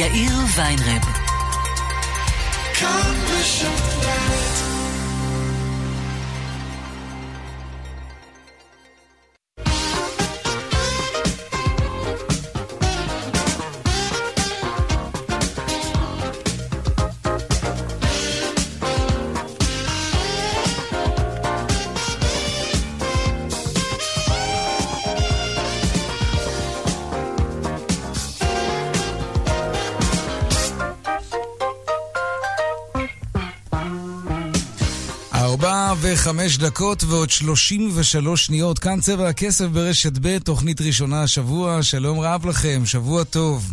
יאיר ויינרב. כאן בשפט וחמש דקות ועוד שלושים ושלוש שניות. כאן צבע הכסף ברשת ב', תוכנית ראשונה השבוע. שלום רב לכם, שבוע טוב.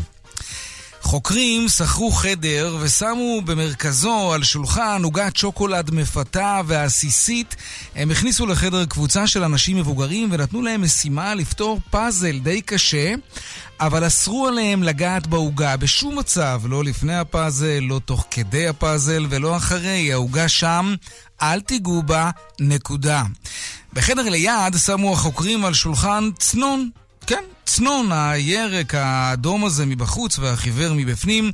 חוקרים שכרו חדר ושמו במרכזו על שולחן עוגת שוקולד מפתה ועסיסית. הם הכניסו לחדר קבוצה של אנשים מבוגרים ונתנו להם משימה לפתור פאזל די קשה, אבל אסרו עליהם לגעת בעוגה בשום מצב, לא לפני הפאזל, לא תוך כדי הפאזל ולא אחרי. העוגה שם, אל תיגעו בה, נקודה. בחדר ליד שמו החוקרים על שולחן צנון. כן, צנון, הירק האדום הזה מבחוץ והחיוור מבפנים.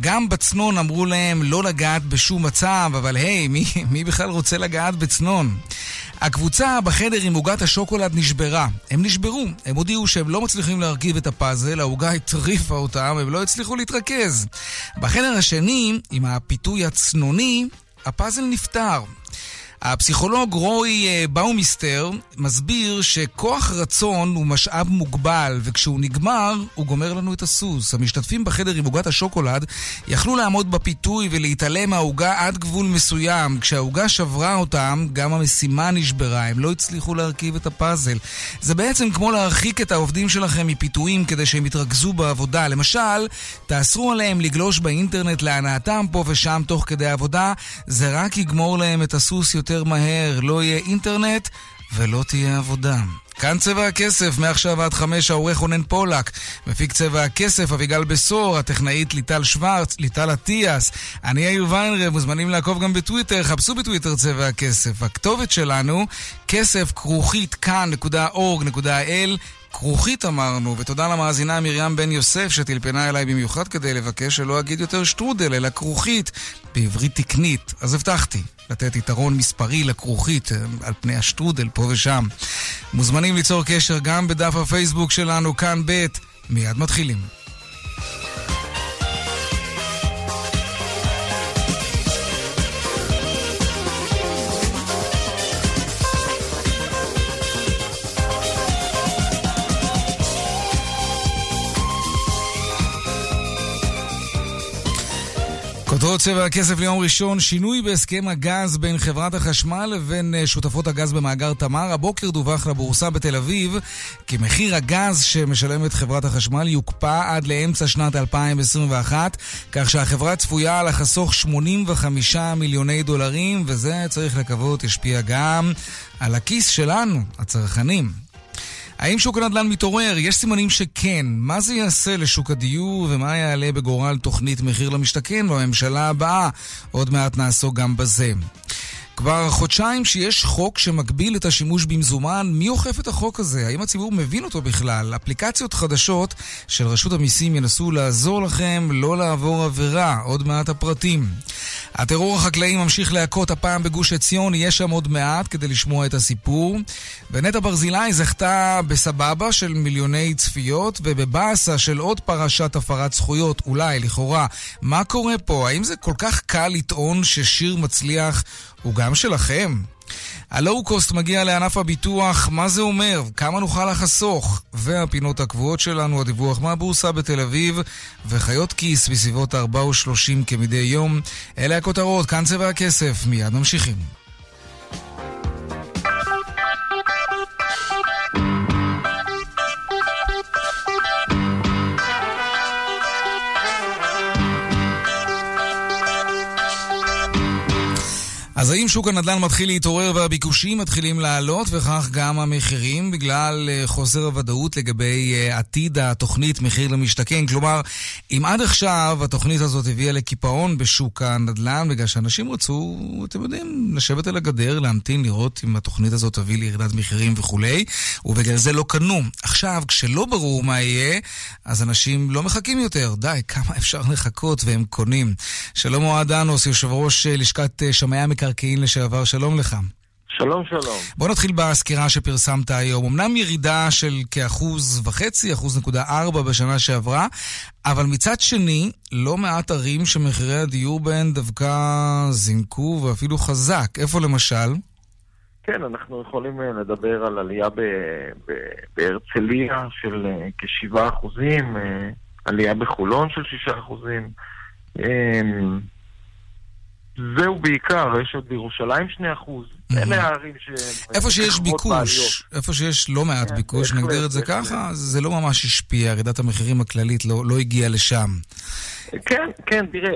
גם בצנון אמרו להם לא לגעת בשום מצב, אבל היי, מי, מי בכלל רוצה לגעת בצנון? הקבוצה בחדר עם עוגת השוקולד נשברה. הם נשברו. הם הודיעו שהם לא מצליחים להרכיב את הפאזל, העוגה הטריפה אותם, הם לא הצליחו להתרכז. בחדר השני, עם הפיתוי הצנוני, הפאזל נפתר. הפסיכולוג רוי אה, באומיסטר מסביר שכוח רצון הוא משאב מוגבל, וכשהוא נגמר, הוא גומר לנו את הסוס. המשתתפים בחדר עם עוגת השוקולד יכלו לעמוד בפיתוי ולהתעלם מהעוגה עד גבול מסוים. כשהעוגה שברה אותם, גם המשימה נשברה, הם לא הצליחו להרכיב את הפאזל. זה בעצם כמו להרחיק את העובדים שלכם מפיתויים כדי שהם יתרכזו בעבודה. למשל, תאסרו עליהם לגלוש באינטרנט להנאתם פה ושם תוך כדי עבודה, זה רק יגמור להם את הסוס יותר יותר מהר, לא יהיה אינטרנט ולא תהיה עבודה. כאן צבע הכסף, מעכשיו עד חמש העורך רונן פולק, מפיק צבע הכסף אביגל בשור, הטכנאית ליטל שוורץ, ליטל אטיאס, אני יאיר ויינרב, מוזמנים לעקוב גם בטוויטר, חפשו בטוויטר צבע הכסף. הכתובת שלנו, כסף כרוכית כאן.org.il כרוכית אמרנו, ותודה למאזינה מרים בן יוסף שטלפנה אליי במיוחד כדי לבקש שלא אגיד יותר שטרודל, אלא כרוכית, בעברית תקנית. אז הבטחתי, לתת יתרון מספרי לכרוכית אה, על פני השטרודל פה ושם. מוזמנים ליצור קשר גם בדף הפייסבוק שלנו, כאן ב', מיד מתחילים. כותרות צבע הכסף ליום ראשון, שינוי בהסכם הגז בין חברת החשמל לבין אה, שותפות הגז במאגר תמר. הבוקר דווח לבורסה בתל אביב כי מחיר הגז שמשלמת חברת החשמל יוקפא עד לאמצע שנת 2021, כך שהחברה צפויה לחסוך 85 מיליוני דולרים, וזה, צריך לקוות, ישפיע גם על הכיס שלנו, הצרכנים. האם שוק הנדל"ן מתעורר? יש סימנים שכן. מה זה יעשה לשוק הדיור ומה יעלה בגורל תוכנית מחיר למשתכן בממשלה הבאה? עוד מעט נעסוק גם בזה. כבר חודשיים שיש חוק שמגביל את השימוש במזומן. מי אוכף את החוק הזה? האם הציבור מבין אותו בכלל? אפליקציות חדשות של רשות המיסים ינסו לעזור לכם לא לעבור עבירה. עוד מעט הפרטים. הטרור החקלאי ממשיך להכות הפעם בגוש עציון, יהיה שם עוד מעט כדי לשמוע את הסיפור. ונטע ברזילי זכתה בסבבה של מיליוני צפיות ובבאסה של עוד פרשת הפרת זכויות, אולי, לכאורה. מה קורה פה? האם זה כל כך קל לטעון ששיר מצליח הוא גם שלכם? הלואו-קוסט מגיע לענף הביטוח, מה זה אומר? כמה נוכל לחסוך? והפינות הקבועות שלנו, הדיווח מהבורסה בתל אביב, וחיות כיס בסביבות 4 ו 30 כמדי יום. אלה הכותרות, כאן צבע הכסף, מיד ממשיכים. אז האם שוק הנדל"ן מתחיל להתעורר והביקושים מתחילים לעלות, וכך גם המחירים, בגלל אה, חוסר הוודאות לגבי אה, עתיד התוכנית מחיר למשתכן? כלומר, אם עד עכשיו התוכנית הזאת הביאה לקיפאון בשוק הנדל"ן, בגלל שאנשים רצו, אתם יודעים, לשבת על הגדר, להמתין, לראות אם התוכנית הזאת תביא לירידת מחירים וכולי, ובגלל זה לא קנו. עכשיו, כשלא ברור מה יהיה, אז אנשים לא מחכים יותר. די, כמה אפשר לחכות והם קונים. שלום אוהד אנוס, יושב ראש אה, לשכת שמאי המקרקעין לשעבר, שלום לך. שלום, שלום. בוא נתחיל בסקירה שפרסמת היום. אמנם ירידה של כאחוז וחצי, אחוז נקודה ארבע בשנה שעברה, אבל מצד שני, לא מעט ערים שמחירי הדיור בהן דווקא זינקו ואפילו חזק. איפה למשל? כן, אנחנו יכולים אה, לדבר על עלייה בהרצליה של אה, כשבעה אחוזים, אה, עלייה בחולון של שישה אחוזים. זהו בעיקר, יש עוד בירושלים שני אחוז. אלה הערים ש... איפה שיש ביקוש, איפה שיש לא מעט כן, ביקוש, נגדיר את זה ככה, זה לא ממש השפיע, ירידת המחירים הכללית לא, לא הגיעה לשם. כן, כן, תראה,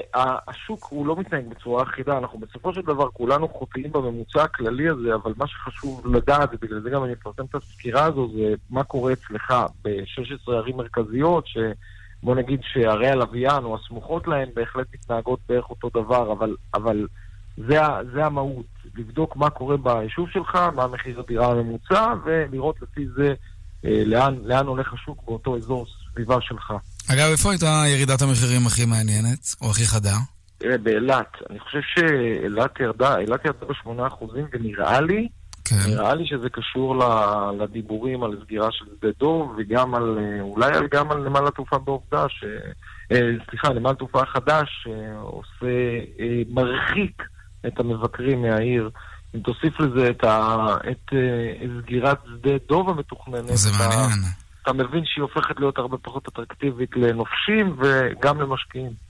השוק הוא לא מתנהג בצורה אחידה, אנחנו בסופו של דבר כולנו חוטאים בממוצע הכללי הזה, אבל מה שחשוב לדעת, ובגלל זה גם אני אפרסם את הסקירה הזו, זה מה קורה אצלך ב-16 ערים מרכזיות, ש... בוא נגיד שערי הלוויין או הסמוכות להן בהחלט מתנהגות בערך אותו דבר, אבל, אבל זה, זה המהות, לבדוק מה קורה ביישוב שלך, מה מחיר הדירה הממוצע, ולראות לפי זה אה, לאן, לאן הולך השוק באותו אזור סביבה שלך. אגב, איפה הייתה ירידת המחירים הכי מעניינת, או הכי חדה? תראה, באילת. אני חושב שאילת ירדה, אילת ירדה ב-8% ונראה לי כן. נראה לי שזה קשור לדיבורים על סגירה של שדה דוב, וגם על, אה, אולי גם על נמל התעופה בעובדה, ש... אה, סליחה, נמל תעופה חדש שעושה, אה, מרחיק את המבקרים מהעיר. אם תוסיף לזה את, ה, את סגירת שדה דוב המתוכננת, זה מעניין. אתה מבין שהיא הופכת להיות הרבה פחות אטרקטיבית לנופשים וגם למשקיעים.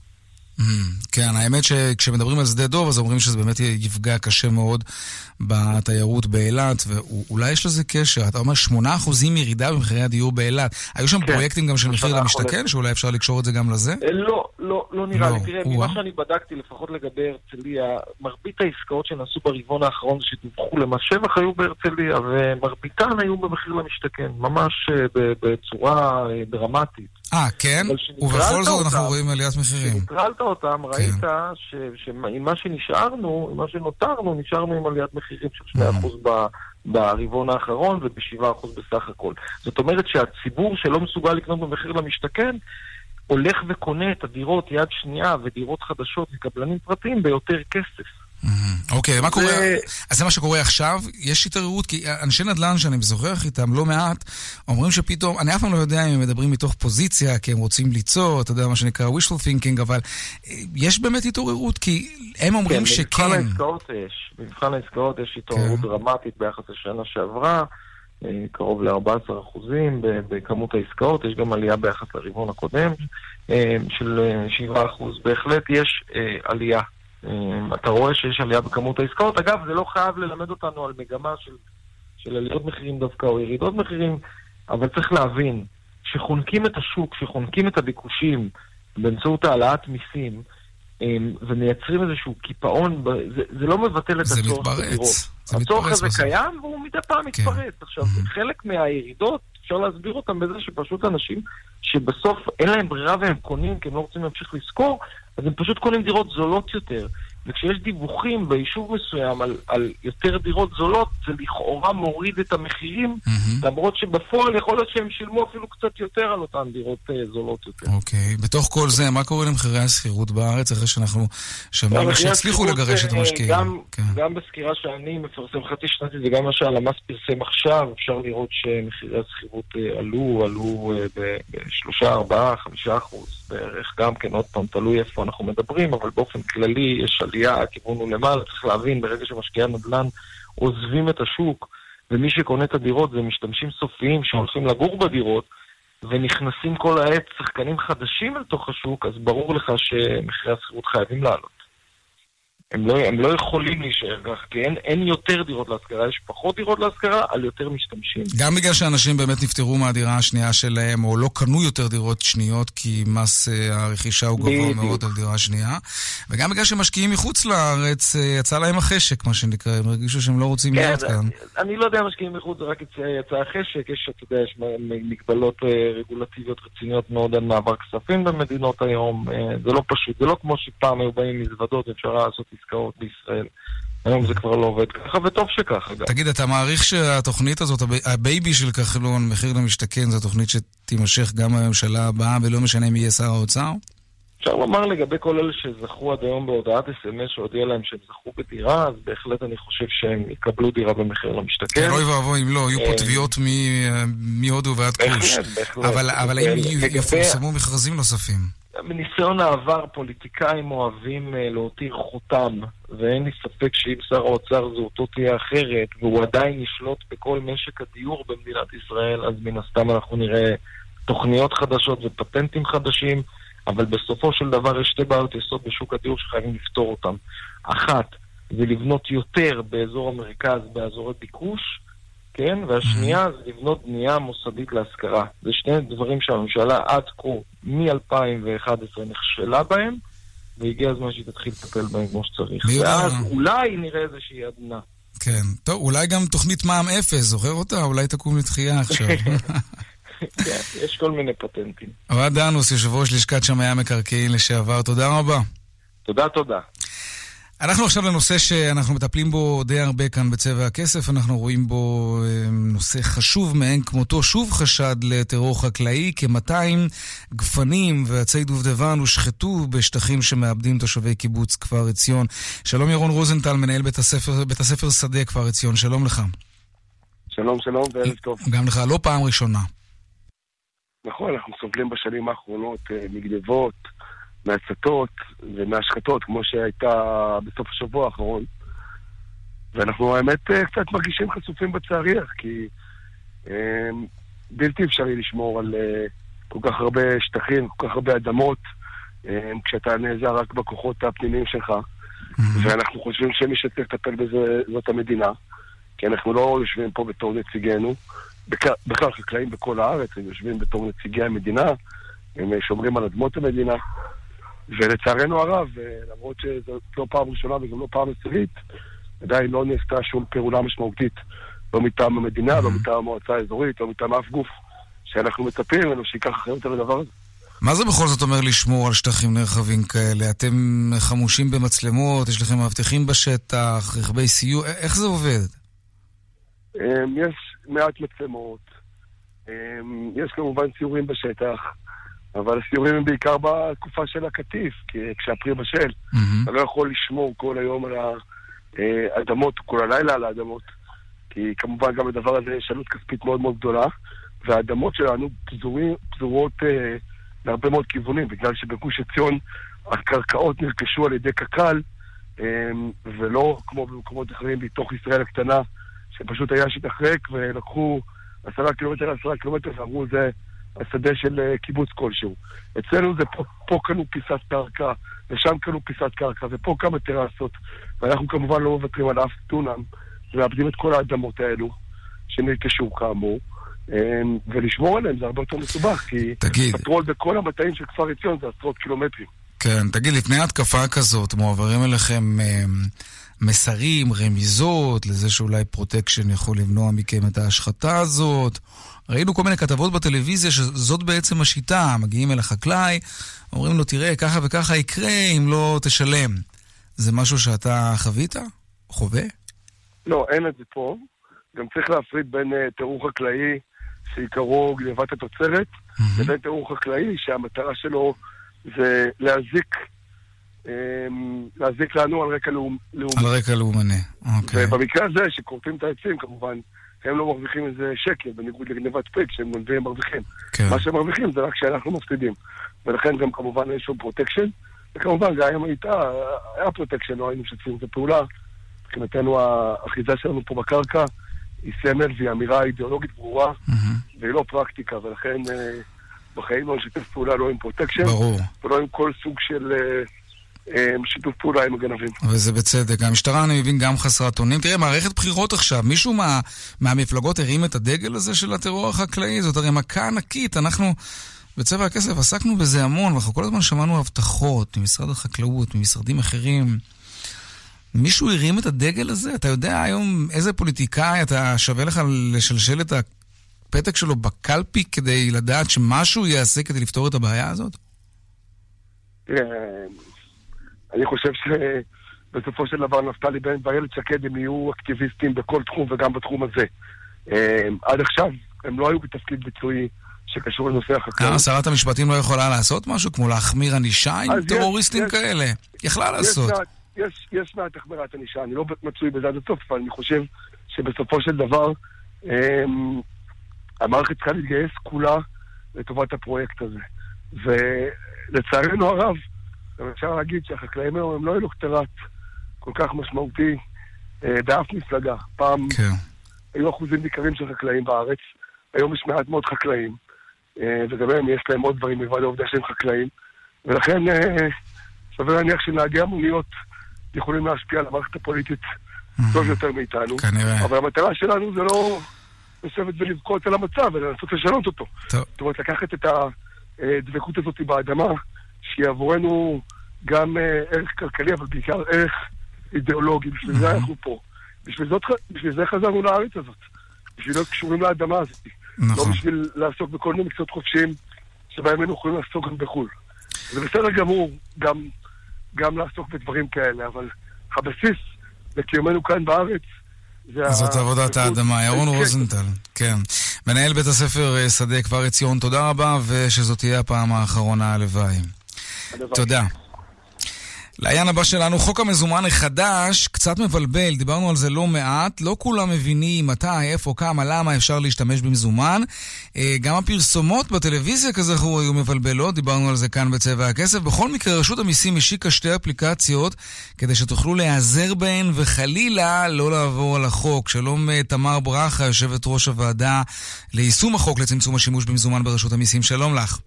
Mm, כן, האמת שכשמדברים על שדה דוב, אז אומרים שזה באמת יפגע קשה מאוד בתיירות באילת, ואולי יש לזה קשר. אתה אומר 8% ירידה במחירי הדיור באילת. היו שם כן. פרויקטים גם של מחיר למשתכן, שאולי אפשר לקשור את זה גם לזה? אה, לא, לא, לא נראה לא. לי. תראה, ממה שאני בדקתי, לפחות לגבי הרצליה, מרבית העסקאות שנעשו ברבעון האחרון שדווחו למס שבח היו בהרצליה, ומרביתן היו במחיר למשתכן, ממש אה, בצורה אה, דרמטית. אה, כן? ובכל זאת אנחנו רואים עליית מחירים. כשנטרלת אותם, כן. ראית שעם מה שנשארנו, עם מה שנותרנו, נשארנו עם עליית מחירים של 2% mm-hmm. ברבעון האחרון וב-7% בסך הכל. זאת אומרת שהציבור שלא מסוגל לקנות במחיר למשתכן, הולך וקונה את הדירות יד שנייה ודירות חדשות מקבלנים פרטיים ביותר כסף. אוקיי, מה קורה? אז זה מה שקורה עכשיו. יש התערערות, כי אנשי נדל"ן שאני משוחח איתם לא מעט, אומרים שפתאום, אני אף פעם לא יודע אם הם מדברים מתוך פוזיציה, כי הם רוצים ליצור, אתה יודע, מה שנקרא wishful thinking, אבל אה, יש באמת התעוררות, כי הם אומרים שכן. כן, במבחן העסקאות יש. במבחן העסקאות יש התעוררות כן. דרמטית ביחס לשנה שעברה. אה, קרוב ל-14% בכמות העסקאות, יש גם עלייה ביחס לרבעון הקודם אה, של 7%. בהחלט יש עלייה אתה רואה שיש עלייה בכמות העסקאות. אגב, זה לא חייב ללמד אותנו על מגמה של, של עליות מחירים דווקא או ירידות מחירים, אבל צריך להבין, שחונקים את השוק, שחונקים את הביקושים באמצעות העלאת מיסים, ומייצרים איזשהו קיפאון, זה, זה לא מבטל את הצורך בדירות. הצורך הזה בסוף. קיים והוא מדי פעם כן. מתפרץ. עכשיו, mm-hmm. חלק מהירידות, אפשר להסביר אותם בזה שפשוט אנשים שבסוף אין להם ברירה והם קונים כי הם לא רוצים להמשיך לשכור, אז הם פשוט קונים דירות זולות יותר. וכשיש דיווחים ביישוב מסוים על, על יותר דירות זולות, זה לכאורה מוריד את המחירים, mm-hmm. למרות שבפועל יכול להיות שהם שילמו אפילו קצת יותר על אותן דירות uh, זולות יותר. אוקיי. Okay. בתוך כל זה, מה קורה למחירי השכירות בארץ, אחרי שאנחנו שמענו שהצליחו לגרש את אה, המשקיעים? גם, כן. גם בסקירה שאני מפרסם חצי שנתית וגם מה שהלמ"ס פרסם עכשיו, אפשר לראות שמחירי השכירות uh, עלו, עלו uh, ב-3, 4, 5 אחוז בערך, גם כן, עוד פעם, תלוי איפה אנחנו מדברים, אבל באופן כללי יש עלייה, הכיוון הוא למעלה, צריך להבין, ברגע שמשקיעי הנדל"ן עוזבים את השוק, ומי שקונה את הדירות זה משתמשים סופיים שהולכים לגור בדירות, ונכנסים כל העת שחקנים חדשים לתוך השוק, אז ברור לך שמחירי השכירות חייבים לעלות. הם לא, הם לא יכולים להישאר כך, כי אין, אין יותר דירות להשכרה, יש פחות דירות להשכרה על יותר משתמשים. גם בגלל שאנשים באמת נפטרו מהדירה השנייה שלהם, או לא קנו יותר דירות שניות, כי מס אה, הרכישה הוא גבוה בדיוק. מאוד על דירה שנייה, וגם בגלל שמשקיעים מחוץ לארץ, אה, יצא להם החשק, מה שנקרא, הם הרגישו שהם לא רוצים כן, להיות כאן. אני לא יודע משקיעים מחוץ, רק יצא, החשק, יש, אתה יודע, יש מגבלות אה, רגולטיביות רציניות מאוד על מעבר כספים במדינות היום, זה לא פשוט, זה לא כמו שפעם היו באים מזוודות, אפשר לעשות עסקאות בישראל. היום זה כבר לא עובד ככה, וטוב שכך, אגב. תגיד, אתה מעריך שהתוכנית הזאת, הב- הבייבי של כחלון, מחיר למשתכן, זו תוכנית שתימשך גם בממשלה הבאה, ולא משנה מי יהיה שר האוצר? אפשר לומר לגבי כל אלה שזכו עד היום בהודעת אס.אם.אס שהודיע להם שהם זכו בדירה, אז בהחלט אני חושב שהם יקבלו דירה במחיר למשתכן. כן, אוי ואבוי אם לא, יהיו פה אה, תביעות מהודו ועד כוש. בהחלט, בהחלט. אבל האם לגבי- יפורסמו מכרזים נוספים? מניסיון העבר, פוליטיקאים אוהבים אה, להותיר חותם, ואין לי ספק שאם שר האוצר זהותו תהיה אחרת, והוא עדיין ישלוט בכל משק הדיור במדינת ישראל, אז מן הסתם אנחנו נראה תוכניות חדשות ופטנטים חדשים, אבל בסופו של דבר יש שתי בעיות יסוד בשוק הדיור שחייבים לפתור אותן. אחת, זה לבנות יותר באזור המרכז, באזורי ביקוש, כן? והשנייה זה לבנות בנייה מוסדית להשכרה. זה שני דברים שהממשלה עד כה, מ-2011, נכשלה בהם, והגיע הזמן שהיא תתחיל לטפל בהם כמו שצריך. ואז אולי נראה איזושהי עדנה. כן. טוב, אולי גם תוכנית מע"מ אפס, זוכר אותה? אולי תקום לתחייה עכשיו. כן, יש כל מיני פטנטים. אוהד דנוס, יושב ראש לשכת שמאי המקרקעין לשעבר, תודה רבה. תודה, תודה. אנחנו עכשיו לנושא שאנחנו מטפלים בו די הרבה כאן בצבע הכסף, אנחנו רואים בו אה, נושא חשוב מאין כמותו, שוב חשד לטרור חקלאי, כ-200 גפנים ועצי דובדבן הושחתו בשטחים שמאבדים תושבי קיבוץ כפר עציון. שלום ירון רוזנטל, מנהל בית הספר, בית הספר שדה כפר עציון, שלום לך. שלום, שלום וערב טוב. גם לך, לא פעם ראשונה. נכון, אנחנו סובלים בשנים האחרונות אה, מגנבות, מהצתות ומהשחתות, כמו שהייתה בסוף השבוע האחרון. ואנחנו האמת אה, קצת מרגישים חשופים בצעריך, כי אה, בלתי אפשרי לשמור על אה, כל כך הרבה שטחים, כל כך הרבה אדמות, אה, כשאתה נעזר רק בכוחות הפנימיים שלך. ואנחנו חושבים שמי שצריך לטפל בזה זאת המדינה, כי אנחנו לא יושבים פה בתור נציגינו. בכ- בכלל חקלאים בכל הארץ, הם יושבים בתור נציגי המדינה, הם שומרים על אדמות המדינה, ולצערנו הרב, למרות שזו לא פעם ראשונה וגם לא פעם עשירית, עדיין לא נעשתה שום פעולה משמעותית, לא מטעם המדינה, לא מטעם המועצה האזורית, לא מטעם אף גוף שאנחנו מצפים ממנו שייקח אחריות על הדבר הזה. מה זה בכל זאת אומר לשמור על שטחים נרחבים כאלה? אתם חמושים במצלמות, יש לכם מאבטחים בשטח, רכבי סיוע, איך זה עובד? אמ, יש מעט מצלמות, אמ, יש כמובן סיורים בשטח, אבל הסיורים הם בעיקר בתקופה של הקטיף, כשהפרי בשל, מהמם. אתה לא יכול לשמור כל היום על האדמות, כל הלילה על האדמות, כי כמובן גם לדבר הזה יש עלות כספית מאוד מאוד גדולה, והאדמות שלנו פזורים, פזורות אה, להרבה מאוד כיוונים, בגלל שבגוש עציון הקרקעות נרכשו על ידי קק"ל, אה, ולא כמו במקומות אחרים בתוך ישראל הקטנה, שפשוט היה שטח ריק ולקחו עשרה קילומטר עשרה קילומטר ואמרו זה השדה של אה, קיבוץ כלשהו. אצלנו זה פה, פה קנו פיסת קרקע, ושם קנו פיסת קרקע, ופה כמה טרסות, ואנחנו כמובן לא מוותרים על אף דונם, ומאבדים את כל האדמות האלו, שנרכשו כאמור, אה, ולשמור עליהם זה הרבה יותר מסובך, כי תגיד, פטרול בכל המטעים של כפר עציון זה עשרות קילומטרים. כן, תגיד, לפני התקפה כזאת מועברים אליכם אה, מסרים, רמיזות, לזה שאולי protection יכול למנוע מכם את ההשחתה הזאת. ראינו כל מיני כתבות בטלוויזיה שזאת בעצם השיטה, מגיעים אל החקלאי, אומרים לו, תראה, ככה וככה יקרה אם לא תשלם. זה משהו שאתה חווית? חווה? לא, אין את זה פה. גם צריך להפריד בין uh, טרור חקלאי שעיקרו גנבת התוצרת, לבין טרור חקלאי שהמטרה שלו זה להזיק, להזיק לנו על רקע לאומ, לאומי. על רקע לאומני, אוקיי. ובמקרה הזה, שכורתים את העצים, כמובן, הם לא מרוויחים איזה שקל, בניגוד לגנבת פרי, כן, שהם גונבים הם מרוויחים. כן. מה שהם מרוויחים זה רק שאנחנו מפסידים. ולכן גם כמובן יש שם protection, וכמובן גם אם הייתה, היה protection, לא היינו משתפים את הפעולה. מבחינתנו האחיזה שלנו פה בקרקע היא סמל והיא אמירה אידיאולוגית ברורה. והיא לא פרקטיקה, ולכן אה, בחיים לא נשתף פעולה לא עם protection, ברור. ולא עם כל סוג של אה, שיתוף פעולה עם הגנבים. וזה בצדק. המשטרה, אני מבין, גם חסרת אונים. תראה, מערכת בחירות עכשיו, מישהו מה, מהמפלגות הרים את הדגל הזה של הטרור החקלאי? זאת הרי מכה ענקית. אנחנו, בצבע הכסף, עסקנו בזה המון, ואנחנו כל הזמן שמענו הבטחות ממשרד החקלאות, ממשרדים אחרים. מישהו הרים את הדגל הזה? אתה יודע היום איזה פוליטיקאי אתה שווה לך לשלשל את הפתק שלו בקלפי כדי לדעת שמשהו יעשה כדי לפתור את הבעיה הזאת? אני חושב שבסופו של דבר נפתלי בנט ואיילת שקד הם יהיו אקטיביסטים בכל תחום וגם בתחום הזה. עד עכשיו הם לא היו בתפקיד ביצועי שקשור לנושא החקלאות. למה שרת המשפטים לא יכולה לעשות משהו? כמו להחמיר ענישה עם טרוריסטים יש- כאלה? יכלה לעשות. יש, יש מעט החמרת ענישה, אני לא מצוי בזה עד הסוף, אבל אני חושב שבסופו של דבר אמ, המערכת צריכה להתגייס כולה לטובת הפרויקט הזה. ולצערנו הרב, גם אפשר להגיד שהחקלאים היום הם לא אלוקטורט כל כך משמעותי אה, באף מפלגה. פעם כן. היו אחוזים ניכרים של חקלאים בארץ, היום יש מעט מאוד חקלאים, אה, וגם הם יש להם עוד דברים מלבד העובדה שהם חקלאים, ולכן אה, סביר להניח שנהגי המוניות יכולים להשפיע על המערכת הפוליטית טוב יותר מאיתנו, כנראה. אבל המטרה שלנו זה לא לשבת ולבכות על המצב, אלא לנסות לשנות אותו. טוב. זאת אומרת, לקחת את הדבקות הזאת באדמה, שהיא עבורנו גם אה, ערך כלכלי, אבל בעיקר ערך אידיאולוגי, בשביל זה אנחנו פה. בשביל, זאת, בשביל זה חזרנו לארץ הזאת. בשביל להיות קשורים לאדמה הזאת. לא נכון. בשביל לעסוק בכל מיני מקצועות חופשיים שבהם היינו יכולים לעסוק גם בחו"ל. זה בסדר גמור גם, גם לעסוק בדברים כאלה, אבל הבסיס לקיומנו כאן בארץ זאת עבודת האדמה. ירון כן, רוזנטל, כן. מנהל בית הספר אה, שדה כפר עציון, תודה רבה, ושזאת תהיה הפעם האחרונה, הלוואי. תודה. לעניין הבא שלנו, חוק המזומן החדש קצת מבלבל, דיברנו על זה לא מעט, לא כולם מבינים מתי, איפה, כמה, למה אפשר להשתמש במזומן. אה, גם הפרסומות בטלוויזיה כזכור היו מבלבלות, דיברנו על זה כאן בצבע הכסף. בכל מקרה, רשות המיסים השיקה שתי אפליקציות כדי שתוכלו להיעזר בהן וחלילה לא לעבור על החוק. שלום אה, תמר ברכה, יושבת ראש הוועדה ליישום החוק לצמצום השימוש במזומן ברשות המיסים, שלום לך.